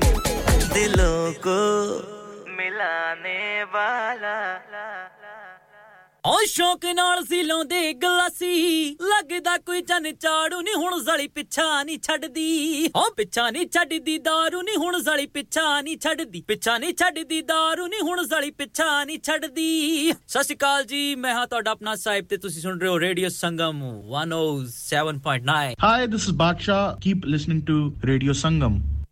दिलों को मिलाने वाला ਓ ਸ਼ੌਕ ਨਾਲ ਸੀ ਲਾਉਂਦੇ ਗਲਾਸੀ ਲੱਗਦਾ ਕੋਈ ਜਨ ਚਾੜੂ ਨਹੀਂ ਹੁਣ ਜ਼ਲੀ ਪਿੱਛਾ ਨਹੀਂ ਛੱਡਦੀ ਓ ਪਿੱਛਾ ਨਹੀਂ ਛੱਡਦੀ दारू ਨਹੀਂ ਹੁਣ ਜ਼ਲੀ ਪਿੱਛਾ ਨਹੀਂ ਛੱਡਦੀ ਪਿੱਛਾ ਨਹੀਂ ਛੱਡਦੀ दारू ਨਹੀਂ ਹੁਣ ਜ਼ਲੀ ਪਿੱਛਾ ਨਹੀਂ ਛੱਡਦੀ ਸਤਿ ਸ਼੍ਰੀ ਅਕਾਲ ਜੀ ਮੈਂ ਹਾਂ ਤੁਹਾਡਾ ਆਪਣਾ ਸਾਹਿਬ ਤੇ ਤੁਸੀਂ ਸੁਣ ਰਹੇ ਹੋ radio Sangam 107.9 Hi, this is Baksha. Keep listening to Radio Sangam.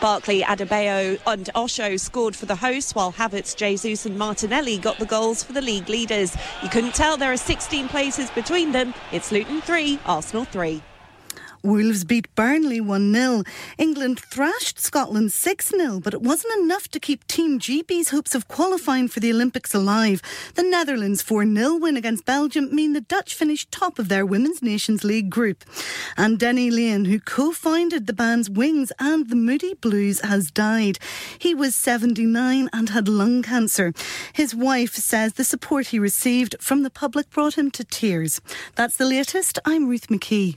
Barclay Adebayo and Osho scored for the hosts, while Havertz, Jesus, and Martinelli got the goals for the league leaders. You couldn't tell there are 16 places between them. It's Luton 3, Arsenal 3. Wolves beat Burnley 1 0. England thrashed Scotland 6 0, but it wasn't enough to keep Team GB's hopes of qualifying for the Olympics alive. The Netherlands 4 0 win against Belgium mean the Dutch finished top of their Women's Nations League group. And Denny Lane, who co founded the bands Wings and the Moody Blues, has died. He was 79 and had lung cancer. His wife says the support he received from the public brought him to tears. That's the latest. I'm Ruth McKee.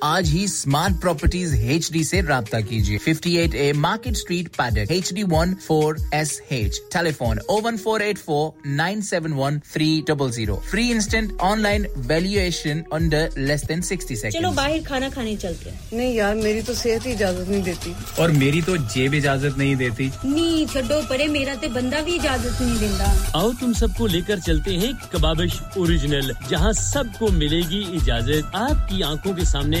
आज ही स्मार्ट प्रॉपर्टीज़ एच डी ऐसी रहा कीजिए। Fifty eight A market street Paddock H D one four S H telephone O one four eight four nine seven one three double zero free instant online valuation under less than sixty second चलो बाहर खाना खाने चलते हैं। नहीं यार मेरी तो सेहत ही इजाज़त नहीं देती। और मेरी तो जेब इजाज़त नहीं देती। नहीं छोड़ो परे मेरा ते बंदा भी इजाज़त नहीं देता आओ तुम सबको लेकर चलते हैं कबाबिश ओरिजिनल जहाँ सबको मिलेगी इजाज़त। आपकी आँखों के सामने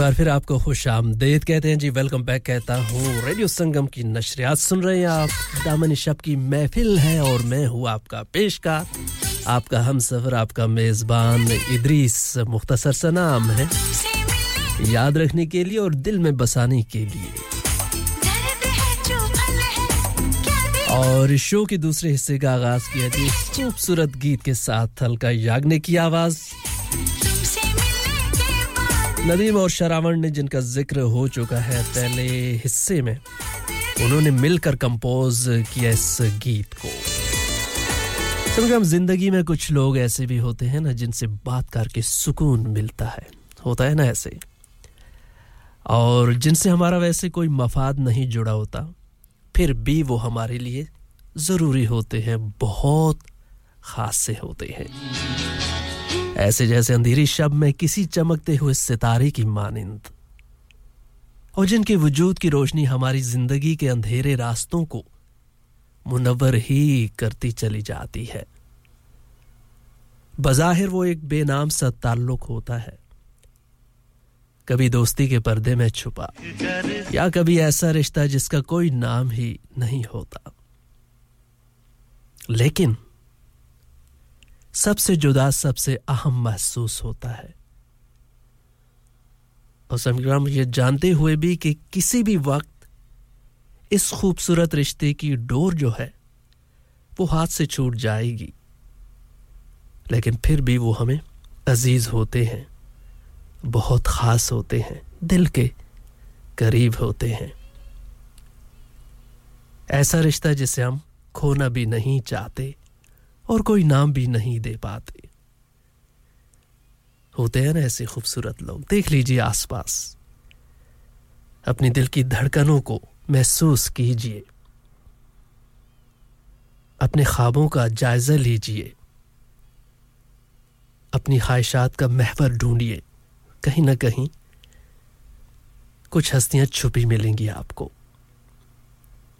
बार फिर आपको खुश आमदेद कहते हैं। जी वेलकम बैक कहता हूँ। रेडियो संगम की नशरियात सुन रहे हैं आप। दामन शब की महफिल है और मैं हूँ आपका पेशकार। आपका हम सफ़र आपका मेज़बान इदरीस मुख्तसर सा नाम है। याद रखने के लिए और दिल में बसाने के लिए। और शो के दूसरे हिस्से का आगाज़ किया जी खूबसूरत गीत के साथ हल्का यागने की आवाज़। नदीम और शरावण ने जिनका ज़िक्र हो चुका है पहले हिस्से में, उन्होंने मिलकर कंपोज किया इस गीत को। समझ हम ज़िंदगी में कुछ लोग ऐसे भी होते हैं ना, जिनसे बात करके सुकून मिलता है। होता है ना ऐसे? और जिनसे हमारा वैसे कोई मफाद नहीं जुड़ा होता, फिर भी वो हमारे लिए ज़रूरी होते हैं, बहुत ख़ास से होते हैं। ऐसे जैसे अंधेरी शब में किसी चमकते हुए सितारे की मानिंद। और जिनके वजूद की रोशनी हमारी ज़िंदगी के अंधेरे रास्तों को मुनवर ही करती चली जाती है। बजाहिर वो एक बेनाम सा ताल्लुक होता है। कभी दोस्ती के पर्दे में छुपा, या कभी ऐसा रिश्ता जिसका कोई नाम ही नहीं होता। लेकिन सबसे जुदा, सबसे अहम महसूस होता है। और संग्राम ये जानते हुए भी कि किसी भी वक्त इस खूबसूरत रिश्ते की डोर जो है, वो हाथ से छूट जाएगी। लेकिन फिर भी वो हमें अज़ीज़ होते हैं, बहुत खास होते हैं, दिल के करीब होते हैं। ऐसा रिश्ता जिसे हम खोना भी नहीं चाहते और कोई नाम भी नहीं दे पाते। होते हैं ना ऐसे खूबसूरत लोग। देख लीजिए आसपास। अपनी दिल की धड़कनों को महसूस कीजिए। अपने ख्वाबों का जायजा लीजिए। अपनी ख्वाहिशात का महवर ढूंढिए। कहीं ना कहीं कुछ हस्तियाँ छुपी मिलेंगी आपको।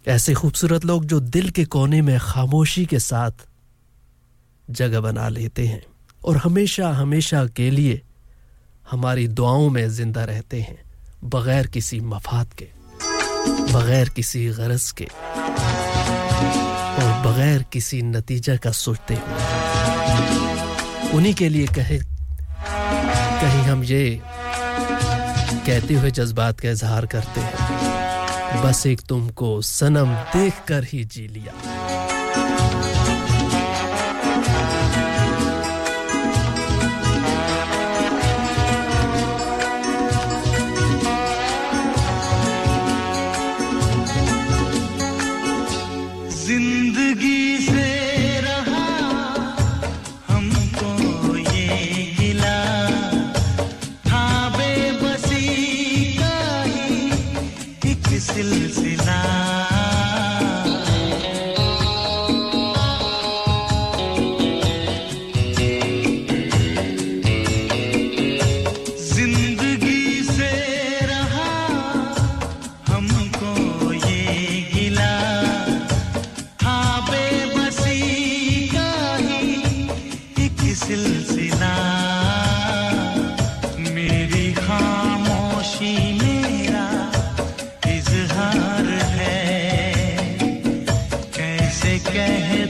ऐसे खूबसूरत लोग जो दिल के कोने में खामोशी के साथ जगह बना लेते हैं और हमेशा हमेशा के लिए हमारी दुआओं में ज़िंदा रहते हैं, बगैर किसी मफाद के, बगैर किसी गरज के और बगैर किसी नतीजा का सोचते हुए। उन्हीं के लिए कहे, कहीं हम ये कहते हुए जज्बात का इजहार करते हैं, बस एक तुमको सनम देख कर ही जी लिया। Zindagi कहे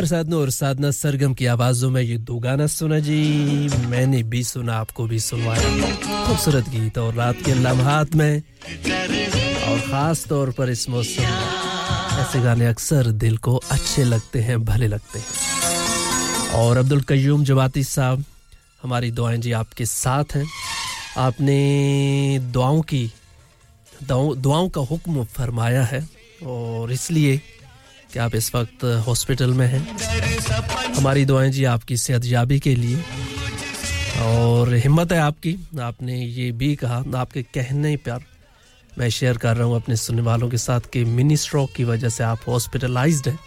कुमार साधना और साधना सरगम की आवाजों में ये दो गाना सुना जी। मैंने भी सुना, आपको भी सुनवाया। खूबसूरत गीत और रात के लम्हात में। और ख़ास तौर पर इस मौसम में। ऐसे गाने अक्सर दिल को अच्छे लगते हैं, भले लगते हैं। और अब्दुल कयूम जवाती साहब, हमारी दुआएँ जी आपके साथ हैं। आपने दुआओं की दुआओं का हुक्म फरमाया है। और इसलिए कि आप इस वक्त हॉस्पिटल में हैं। हमारी दुआएँ जी आपकी सेहत याबी के लिए। और हिम्मत है आपकी। आपने ये भी कहा, आपके कहने पर मैं शेयर कर रहा हूँ अपने सुनने वालों के साथ कि मिनी स्ट्रोक की वजह से आप हॉस्पिटलाइज्ड हैं।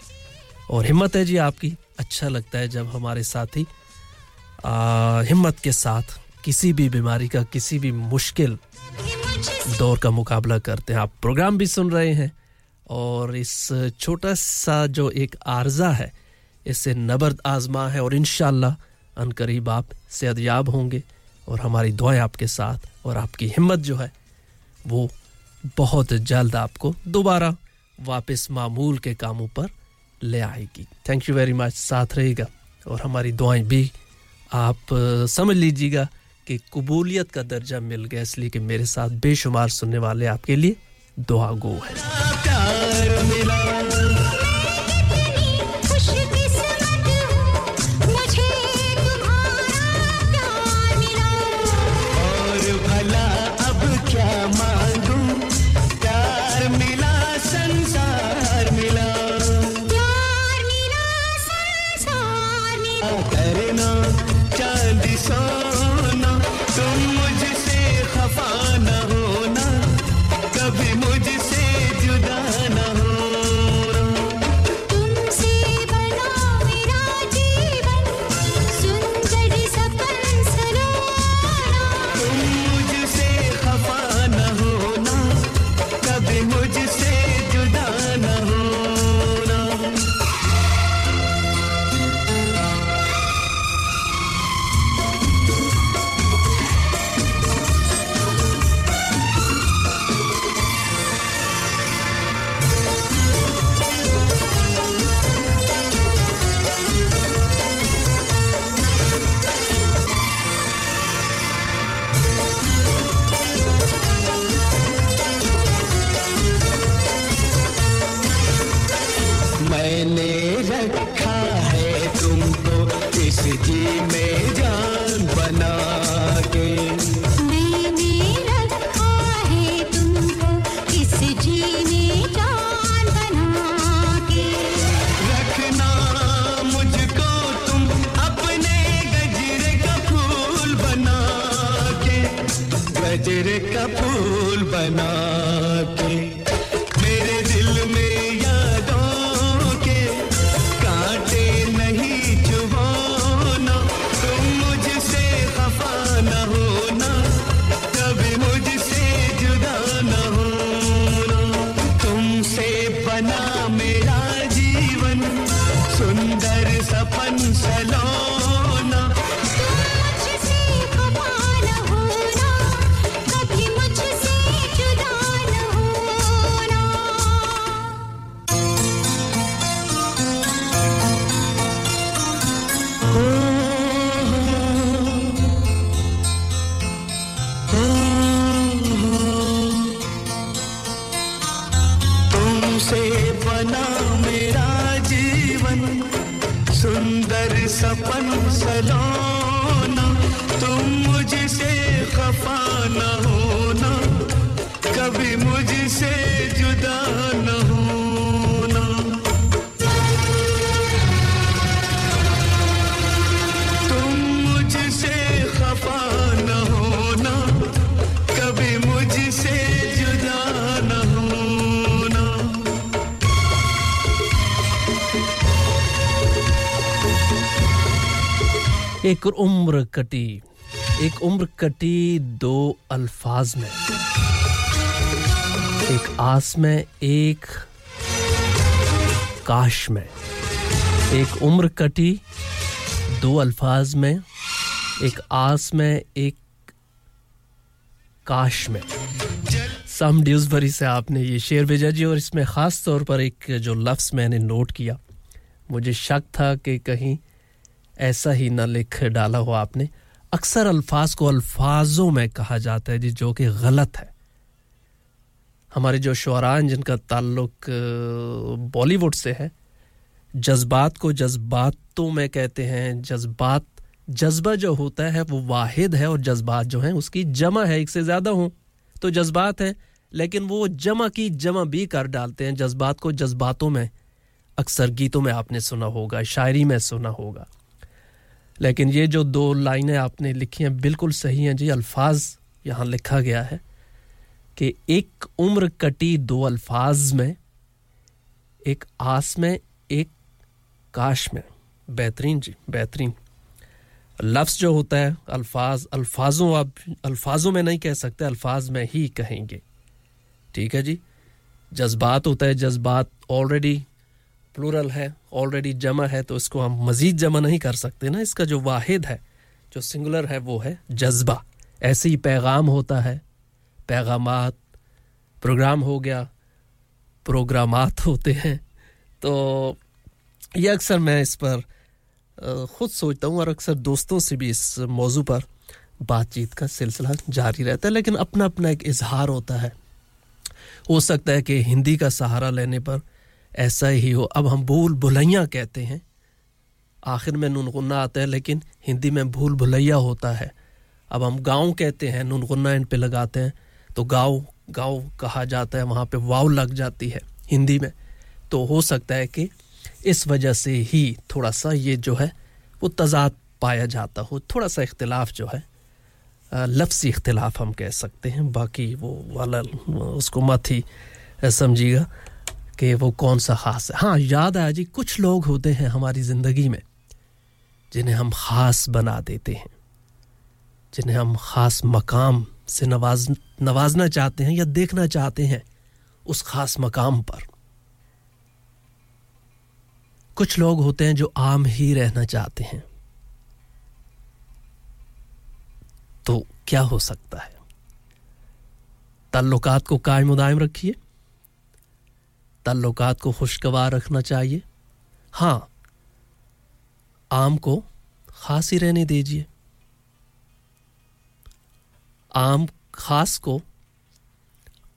और हिम्मत है जी आपकी। अच्छा लगता है जब हमारे साथी हिम्मत के साथ किसी भी बीमारी का, किसी भी मुश्किल दौर का मुकाबला करते हैं। आप प्रोग्राम भी सुन रहे हैं। और इस छोटा सा जो एक आर्जा है, इससे नबर्द आजमा है और इन अनकरीब आप सेहतयाब होंगे और हमारी दुआएँ आपके साथ और आपकी हिम्मत जो है, वो बहुत जल्द आपको दोबारा वापस मामूल के कामों पर ले आएगी। थैंक यू वेरी मच साथ रहेगा और हमारी दुआएँ भी आप समझ लीजिएगा कि कबूलियत का दर्जा मिल गया, इसलिए कि मेरे साथ बेशुमार सुनने वाले आपके लिए दुआ गो है। प्यार मिला। एक उम्र कटी, एक उम्र कटी दो अल्फाज में। एक आस में, एक काश में। एक उम्र कटी दो अल्फाज में, एक आस में, एक काश में। सम ड्यूजबरी से आपने ये शेर भेजा जी, और इसमें ख़ास तौर पर एक जो लफ्ज़ मैंने नोट किया, मुझे शक था कि कहीं ऐसा ही ना लिख डाला हो आपने। अक्सर अल्फाज को अल्फाजों में कहा जाता है जी, जो कि गलत है। हमारे जो शुरान जिनका ताल्लुक बॉलीवुड से है, जज्बात को जज्बातों में कहते हैं। जज्बात, जज्बा जो होता है, वो वाहिद है और जज्बात जो हैं, उसकी जमा है, एक से ज़्यादा हो। तो जज्बात है, लेकिन वो जमा की जमा भी कर डालते हैं। जज्बात को जज्बातों में, अक्सर गीतों में आपने सुना होगा, शायरी में सुना होगा। लेकिन ये जो दो लाइनें आपने लिखी हैं, बिल्कुल सही हैं जी। अल्फाज यहाँ लिखा गया है कि एक उम्र कटी दो अल्फाज में, एक आस में, एक काश में। बेहतरीन जी, बेहतरीन। लफ्ज़ जो होता है, अल्फाज, अल्फाजों आप, अल्फाजों में नहीं कह सकते, अल्फाज में ही कहेंगे। ठीक है जी? जज्बात होता है, जज्बात ऑलरेडी प्लूरल है। ऑलरेडी जमा है तो इसको हम मज़ीद जमा नहीं कर सकते ना। इसका जो वाहिद है, जो सिंगुलर है, वो है जज्बा। ऐसे ही पैगाम होता है पैगाम प्रोग्राम हो गया, प्रोग्रामात होते हैं। तो ये अक्सर मैं इस पर ख़ुद सोचता हूँ और अक्सर दोस्तों से भी इस मौजू पर बातचीत का सिलसिला जारी रहता है, लेकिन अपना अपना एक इजहार होता है। हो सकता है कि हिंदी का सहारा लेने पर ऐसा ही हो। अब हम भूल भुलैया कहते हैं। आखिर में नुनगुन्ना आता है, लेकिन हिंदी में भूल भुलैया होता है। अब हम गाँव कहते हैं, नुनगुन्ना इन पे लगाते हैं। तो गाँव गाँव कहा जाता है, वहाँ पे वाव लग जाती है हिंदी में। तो हो सकता है कि इस वजह से ही थोड़ा सा ये जो है, वो तजाद पाया जाता हो। थोड़ा सा इख्तलाफ जो है लफ्सी इख्तलाफ हम कह सकते हैं। बाकी वो वाला, उसको मत ही समझिएगा। कि वो कौन सा ख़ास है। हाँ याद आया जी, कुछ लोग होते हैं हमारी ज़िंदगी में, जिन्हें हम ख़ास बना देते हैं, जिन्हें हम ख़ास मकाम से नवाज़, नवाजना चाहते हैं या देखना चाहते हैं उस ख़ास मकाम पर। कुछ लोग होते हैं जो आम ही रहना चाहते हैं। तो क्या हो सकता है? ताल्लुकात को कायम दायम रखिए। ताल्लुकात को खुशगवार रखना चाहिए। हाँ आम को खास ही रहने दीजिए। आम, खास को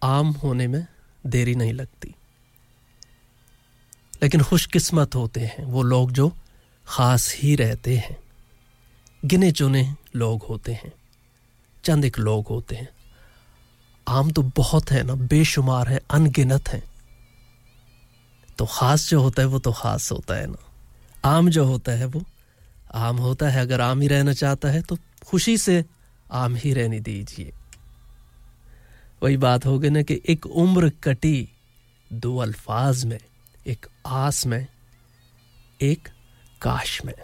आम होने में देरी नहीं लगती। लेकिन खुशकिस्मत होते हैं वो लोग जो ख़ास ही रहते हैं। गिने चुने लोग होते हैं, चंद एक लोग होते हैं। आम तो बहुत है ना, बेशुमार है, अनगिनत हैं। तो ख़ास जो होता है वो तो ख़ास होता है ना। आम जो होता है वो आम होता है। अगर आम ही रहना चाहता है तो खुशी से आम ही रहने दीजिए। वही बात हो गई ना कि एक उम्र कटी दो अल्फाज में, एक आस में, एक काश में।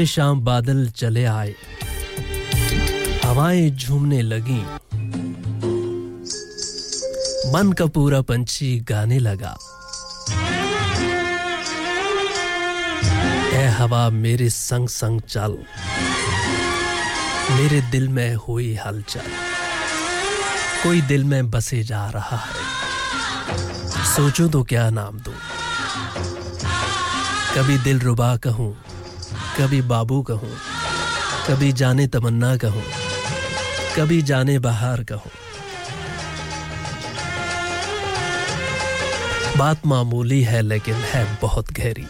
सरे शाम बादल चले आए। हवाएँ झूमने लगी। मन का पूरा पंछी गाने लगा। ए हवा मेरे संग संग चल। मेरे दिल में हुई हलचल। कोई दिल में बसे जा रहा है। सोचो तो क्या नाम दूँ? कभी दिल रुबा कहूँ कभी बाबू कहूँ, कभी जाने तमन्ना कहूँ, कभी जाने बहार कहूँ। बात मामूली है, लेकिन है बहुत गहरी।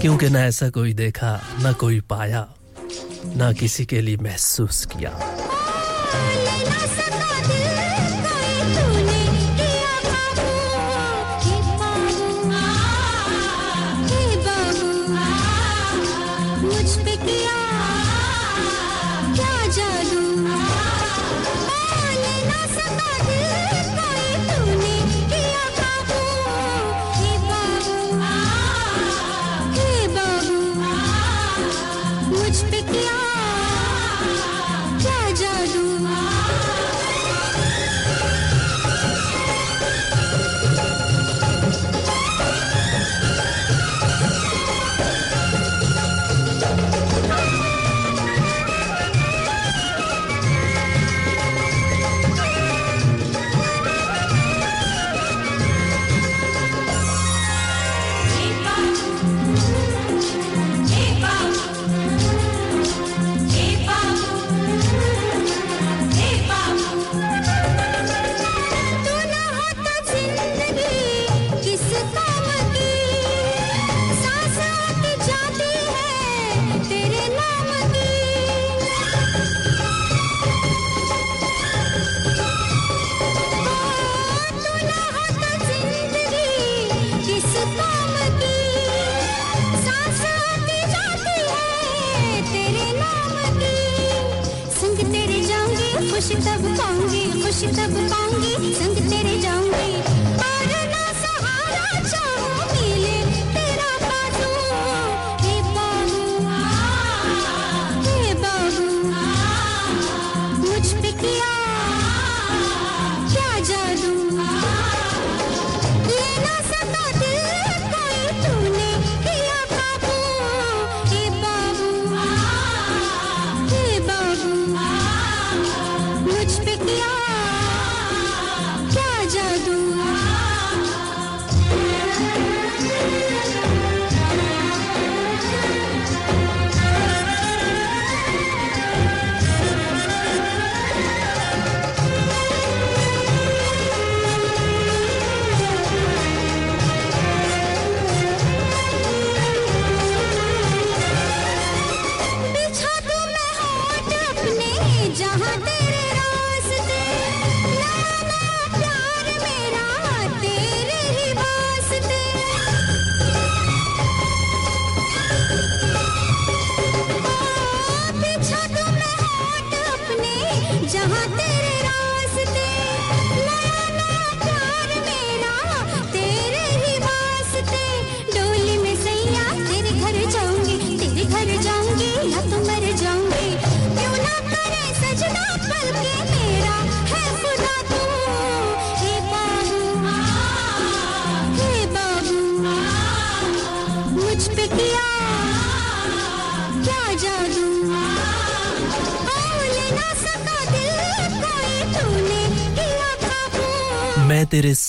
क्योंकि ना ऐसा कोई देखा, ना कोई पाया, ना किसी के लिए महसूस किया।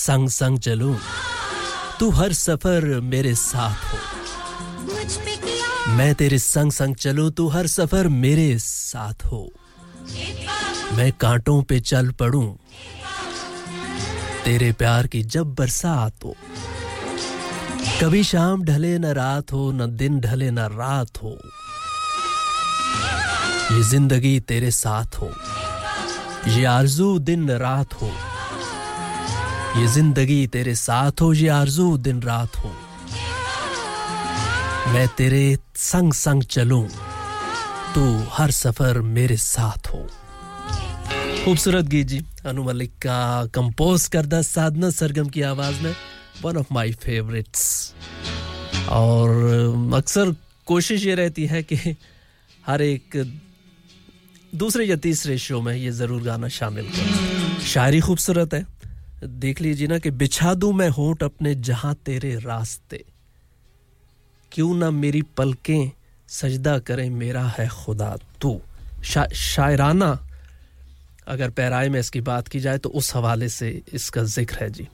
संग संग चलूँ। तू हर सफ़र मेरे साथ हो। मैं तेरे संग संग चलूँ, तू हर सफ़र मेरे साथ हो। मैं कांटों पे चल पड़ूं, तेरे प्यार की जब बरसात हो। कभी शाम ढले न रात हो, न दिन ढले न रात हो। ये ज़िंदगी तेरे साथ हो। ये आरज़ू दिन रात हो। ये ज़िंदगी तेरे साथ हो, ये आरज़ू दिन रात हो। मैं तेरे संग संग चलूँ, तू हर सफ़र मेरे साथ हो। खूबसूरत गीत जी, अनु मलिक का कंपोज करदा साधना सरगम की आवाज़ में वन ऑफ़ माय फेवरेट्स और अक्सर कोशिश ये रहती है कि हर एक दूसरे या तीसरे शो में ये ज़रूर गाना शामिल करें। शायरी खूबसूरत है देख लीजिए ना कि बिछा दूँ मैं होठ अपने जहाँ तेरे रास्ते। क्यों ना मेरी पलकें सजदा करें मेरा है खुदा तू। शा, शायराना अगर पैराए में इसकी बात की जाए तो उस हवाले से इसका ज़िक्र है जी।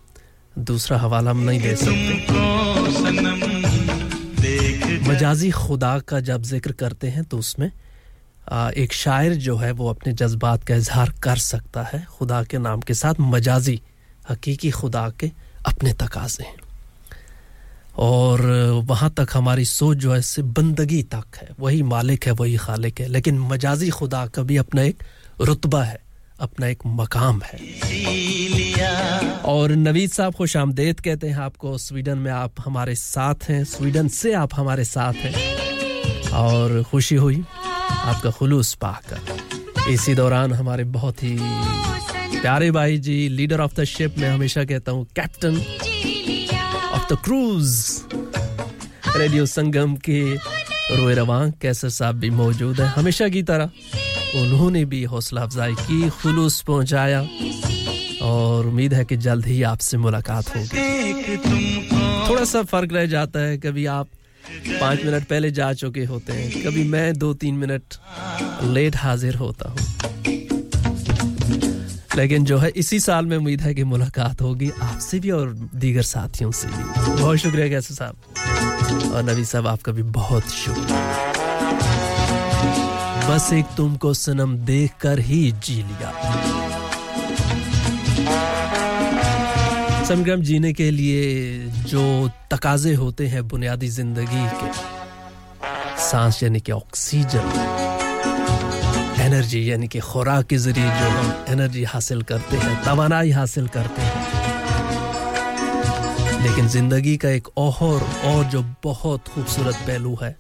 दूसरा हवाला हम नहीं दे सकते। मजाजी खुदा का जब ज़िक्र करते हैं तो उसमें एक शायर जो है वो अपने जज्बात का इजहार कर सकता है। खुदा के नाम के साथ मजाजी हकीकी खुदा के अपने तकाजे हैं। और वहाँ तक हमारी सोच जो है, इससे बंदगी तक है। वही मालिक है, वही खालिक है। लेकिन मजाजी खुदा का भी अपना एक रुतबा है, अपना एक मकाम है। और नवीद साहब खुश आमदेद कहते हैं, आपको स्वीडन में आप हमारे साथ हैं, स्वीडन से आप हमारे साथ हैं। और खुशी हुई आपका खुलूस पाकर। इसी दौरान हमारे बहुत ही प्यारे भाई जी लीडर ऑफ़ द शिप मैं हमेशा कहता हूँ captain of the cruise radio Sangam के रोए रवान कैसर साहब भी मौजूद है। हमेशा की तरह उन्होंने भी हौसला अफजाई की, खुलूस पहुँचाया और उम्मीद है कि जल्द ही आपसे मुलाकात होगी। थोड़ा सा फ़र्क रह जाता है, कभी आप पाँच मिनट पहले जा चुके होते हैं, कभी मैं दो तीन मिनट लेट हाजिर होता हूँ। लेकिन जो है, इसी साल में उम्मीद है कि मुलाकात होगी आपसे भी और दीगर साथियों से भी। बहुत शुक्रिया कैसे साहब। और नबी साहब, आपका भी बहुत शुक्रिया। बस एक तुमको सनम देख कर ही जी लिया। संग्राम जीने के लिए जो तकाजे होते हैं बुनियादी ज़िंदगी के, सांस यानी कि ऑक्सीजन। एनर्जी यानी कि खुराक के ज़रिए जो हम एनर्जी हासिल करते हैं, तवानाई हासिल करते हैं। लेकिन ज़िंदगी का एक और और जो बहुत खूबसूरत पहलू है,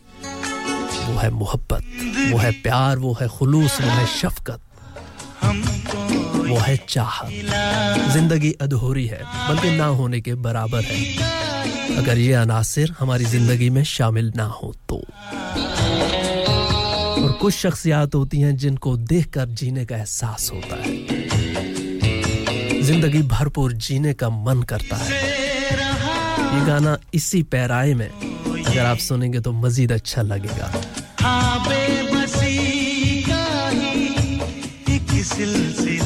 वो है मोहब्बत, वो है प्यार, वो है खुलूस, वो है शफकत, वो है चाहत। ज़िंदगी अधूरी है, बल्कि ना होने के बराबर है। अगर ये अनासिर हमारी ज़िंदगी में शामिल ना हो तो। और कुछ शख्सियात होती हैं जिनको देखकर जीने का एहसास होता है। ज़िंदगी भरपूर जीने का मन करता है। ये गाना इसी पैराए में, अगर आप सुनेंगे तो मजीद अच्छा लगेगा। सिलसिला।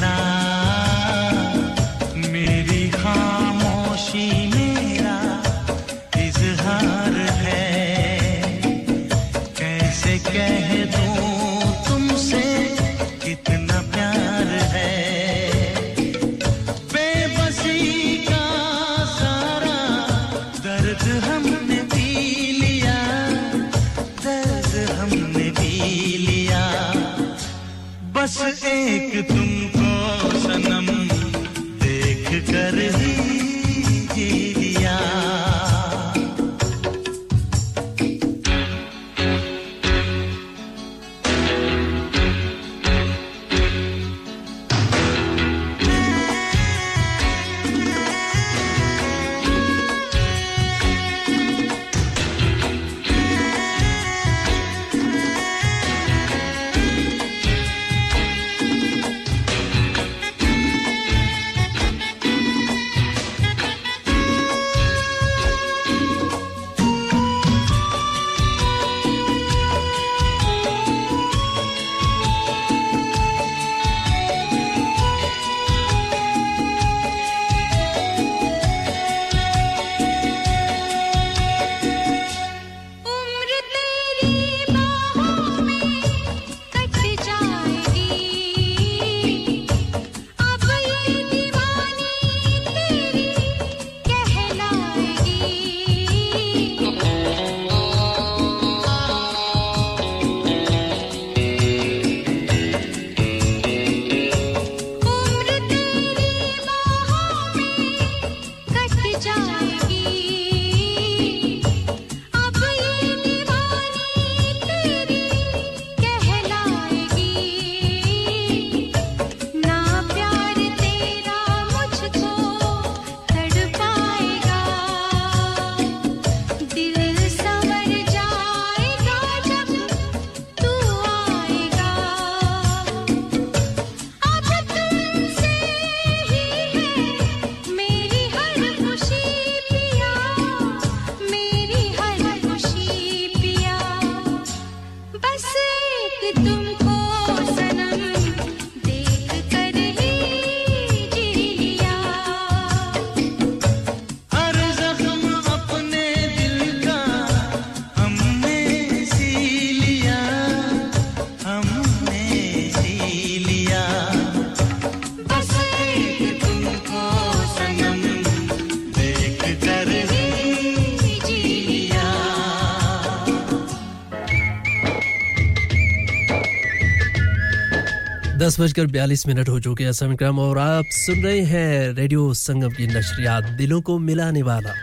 दस बजकर बयालीस मिनट हो चुके हैं समय क्रम और आप सुन रहे हैं रेडियो संगम की नशरियात दिलों को मिलाने वाला,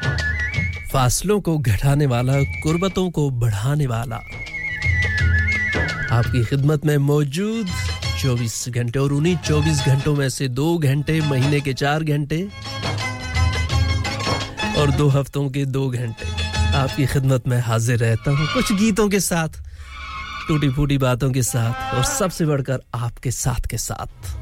फासलों को घटाने वाला, कुर्बतों को बढ़ाने वाला। आपकी खिदमत में मौजूद 24 घंटे, और उन्हीं 24 घंटों में से दो घंटे महीने के चार घंटे, और दो हफ्तों के दो घंटे। आपकी खिदमत में हाजिर रहता हूँ कुछ गीतों के साथ। टूटी फूटी बातों के साथ और सबसे बढ़कर आपके साथ के साथ।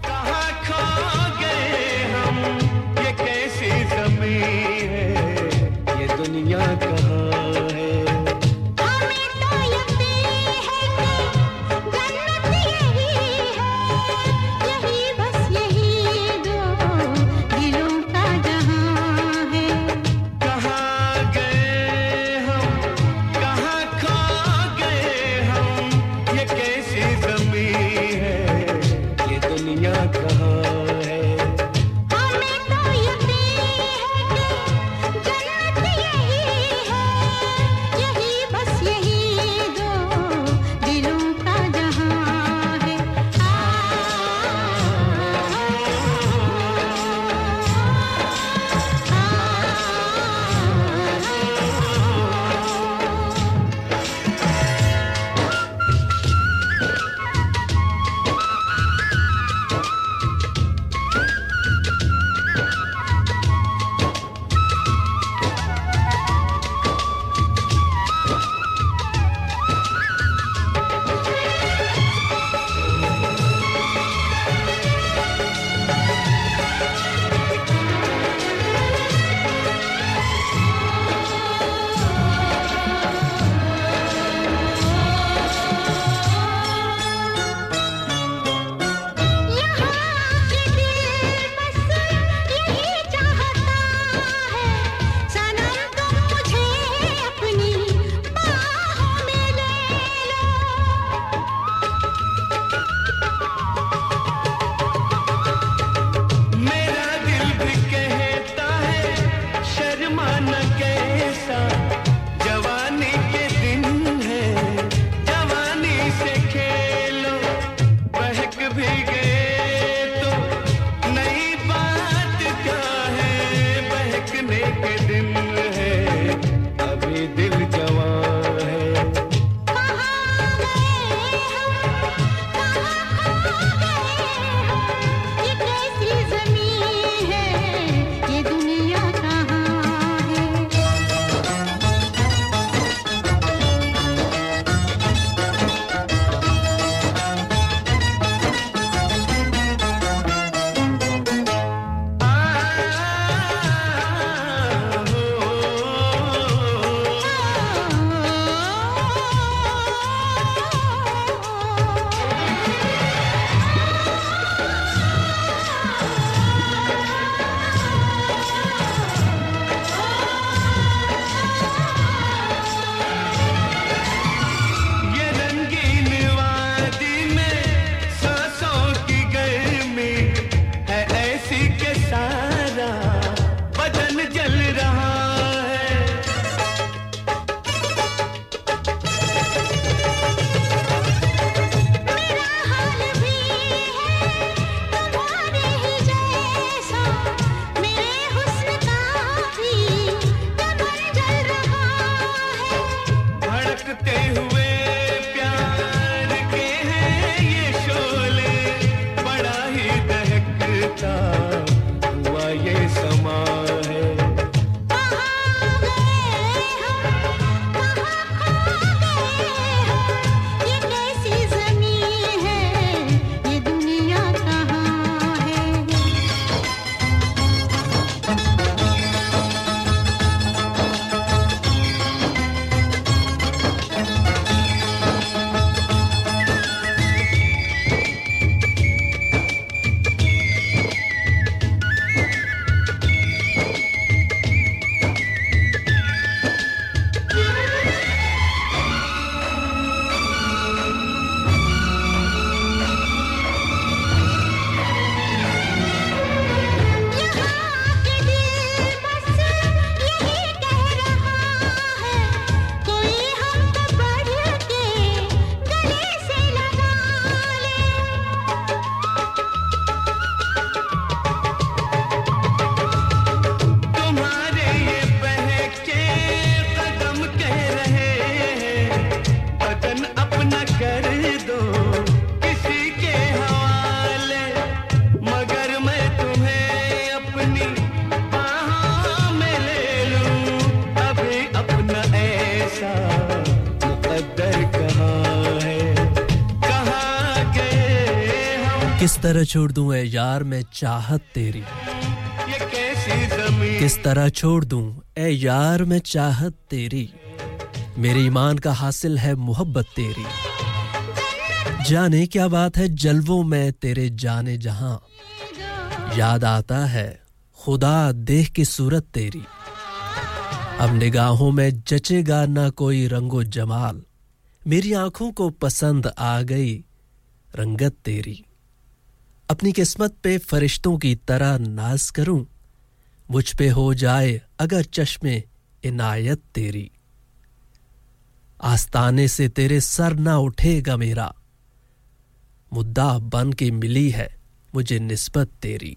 तरह छोड़ दूँ ए यार मैं चाहत तेरी? किस तरह छोड़ दूँ ए यार मैं चाहत तेरी? मेरे ईमान का हासिल है मोहब्बत तेरी। जाने क्या बात है जलवों में तेरे जाने जहाँ। याद आता है खुदा देख की सूरत तेरी। अब निगाहों में जचेगा ना कोई रंगो जमाल। मेरी आँखों को पसंद आ गई रंगत तेरी। अपनी किस्मत पे फरिश्तों की तरह नाज करूँ। मुझ पे हो जाए अगर चश्मे इनायत तेरी। आस्ताने से तेरे सर ना उठेगा मेरा। मुद्दा बन के मिली है मुझे निस्बत तेरी।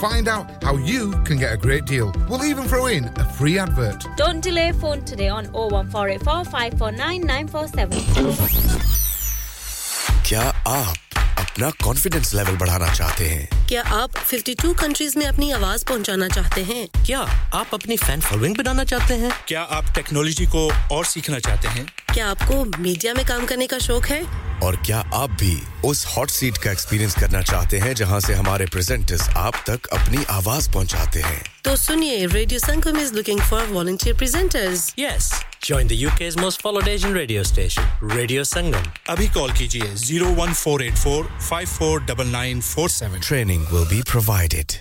find out how you can get a great deal. We'll even throw in a free advert. Don't delay phone today on 01484 549 क्या आप अपना कॉन्फिडेंस लेवल बढ़ाना चाहते हैं? क्या आप 52 कंट्रीज़ में अपनी आवाज़ पहुंचाना चाहते हैं? क्या आप अपनी फ़ैन फॉलोइंग बनाना चाहते हैं? क्या आप टेक्नोलॉजी को और सीखना चाहते हैं? क्या आपको मीडिया में काम करने का शौक है? और क्या आप भी उस हॉट सीट का एक्सपीरियंस करना चाहते हैं जहाँ से हमारे प्रेजेंटर्स आप तक अपनी आवाज़ पहुंचाते हैं? तो सुनिए radio Sangam is looking for volunteer presenters yes join the UK's most followed Asian radio station radio Sangam अभी कॉल कीजिए 01484549947 training will be provided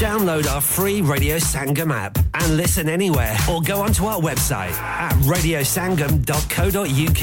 download our free radio Sangam app and listen anywhere और go on to our website at radiosangam.co.uk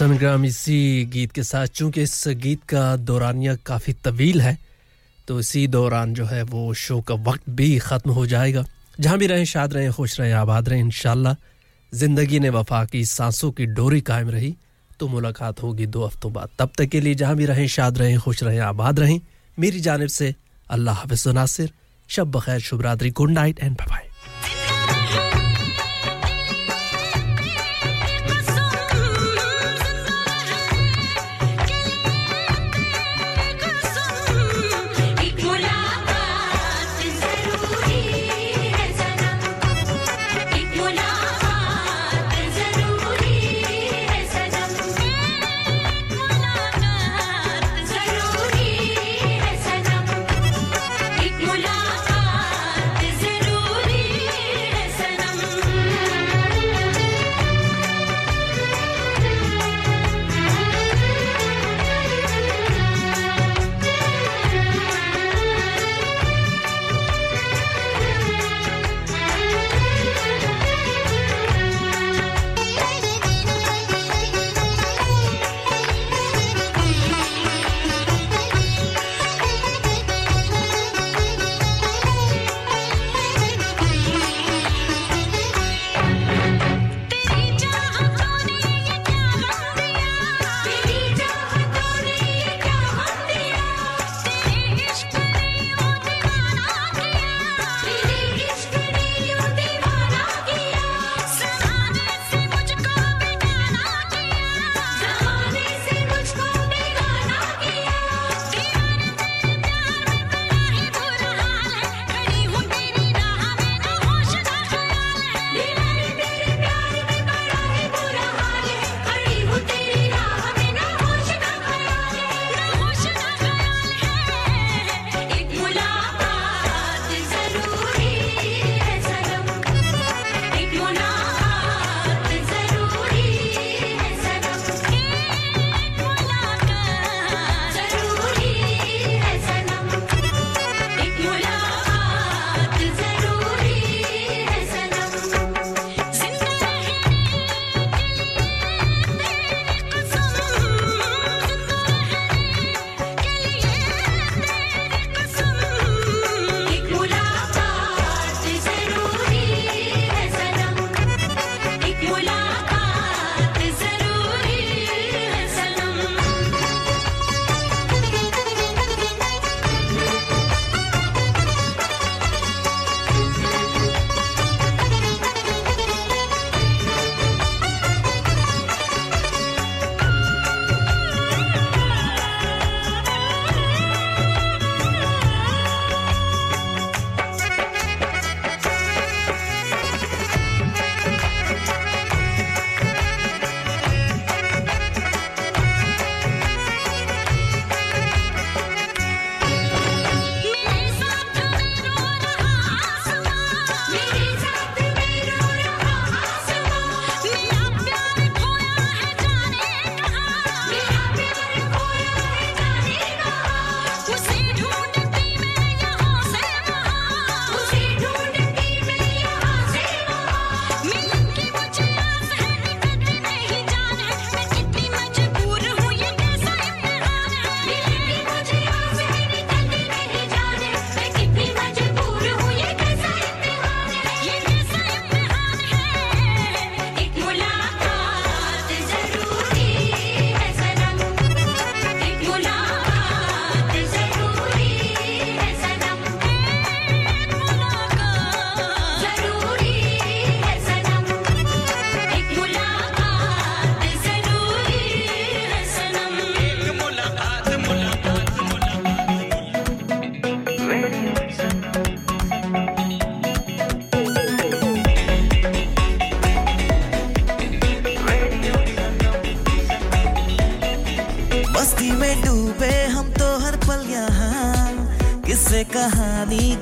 और संग्राम इसी गीत के साथ, चूँकि इस गीत का दौरानिया काफ़ी तवील है तो इसी दौरान जो है वो शो का वक्त भी ख़त्म हो जाएगा। जहाँ भी रहें, शाद रहें, खुश रहें, आबाद रहें, इंशाल्लाह। ज़िंदगी ने वफा की, सांसों की डोरी कायम रही तो मुलाकात होगी दो हफ्तों बाद। तब तक के लिए जहाँ भी रहें, शाद रहें, खुश रहें, आबाद रहें। मेरी जानब से अल्लाह हाफिज़ नासिर। शब बखैर, शुभ रात्रि, good night and bye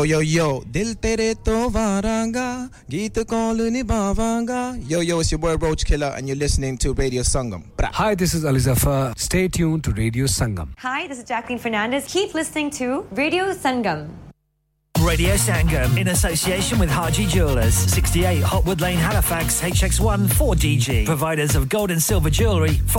Yo, yo, yo. Dil tere to varanga, gita koluni bavanga. Yo, yo, it's your boy Roach Killer, and you're listening to Radio Sangam. Bra. Hi, this is Alizafa. Stay tuned to Radio Sangam. Hi, this is Jacqueline Fernandez. Keep listening to Radio Sangam. Radio Sangam in association with Harji Jewelers, 68 Hotwood Lane, Halifax, HX1 4DG. Providers of gold and silver jewellery for all.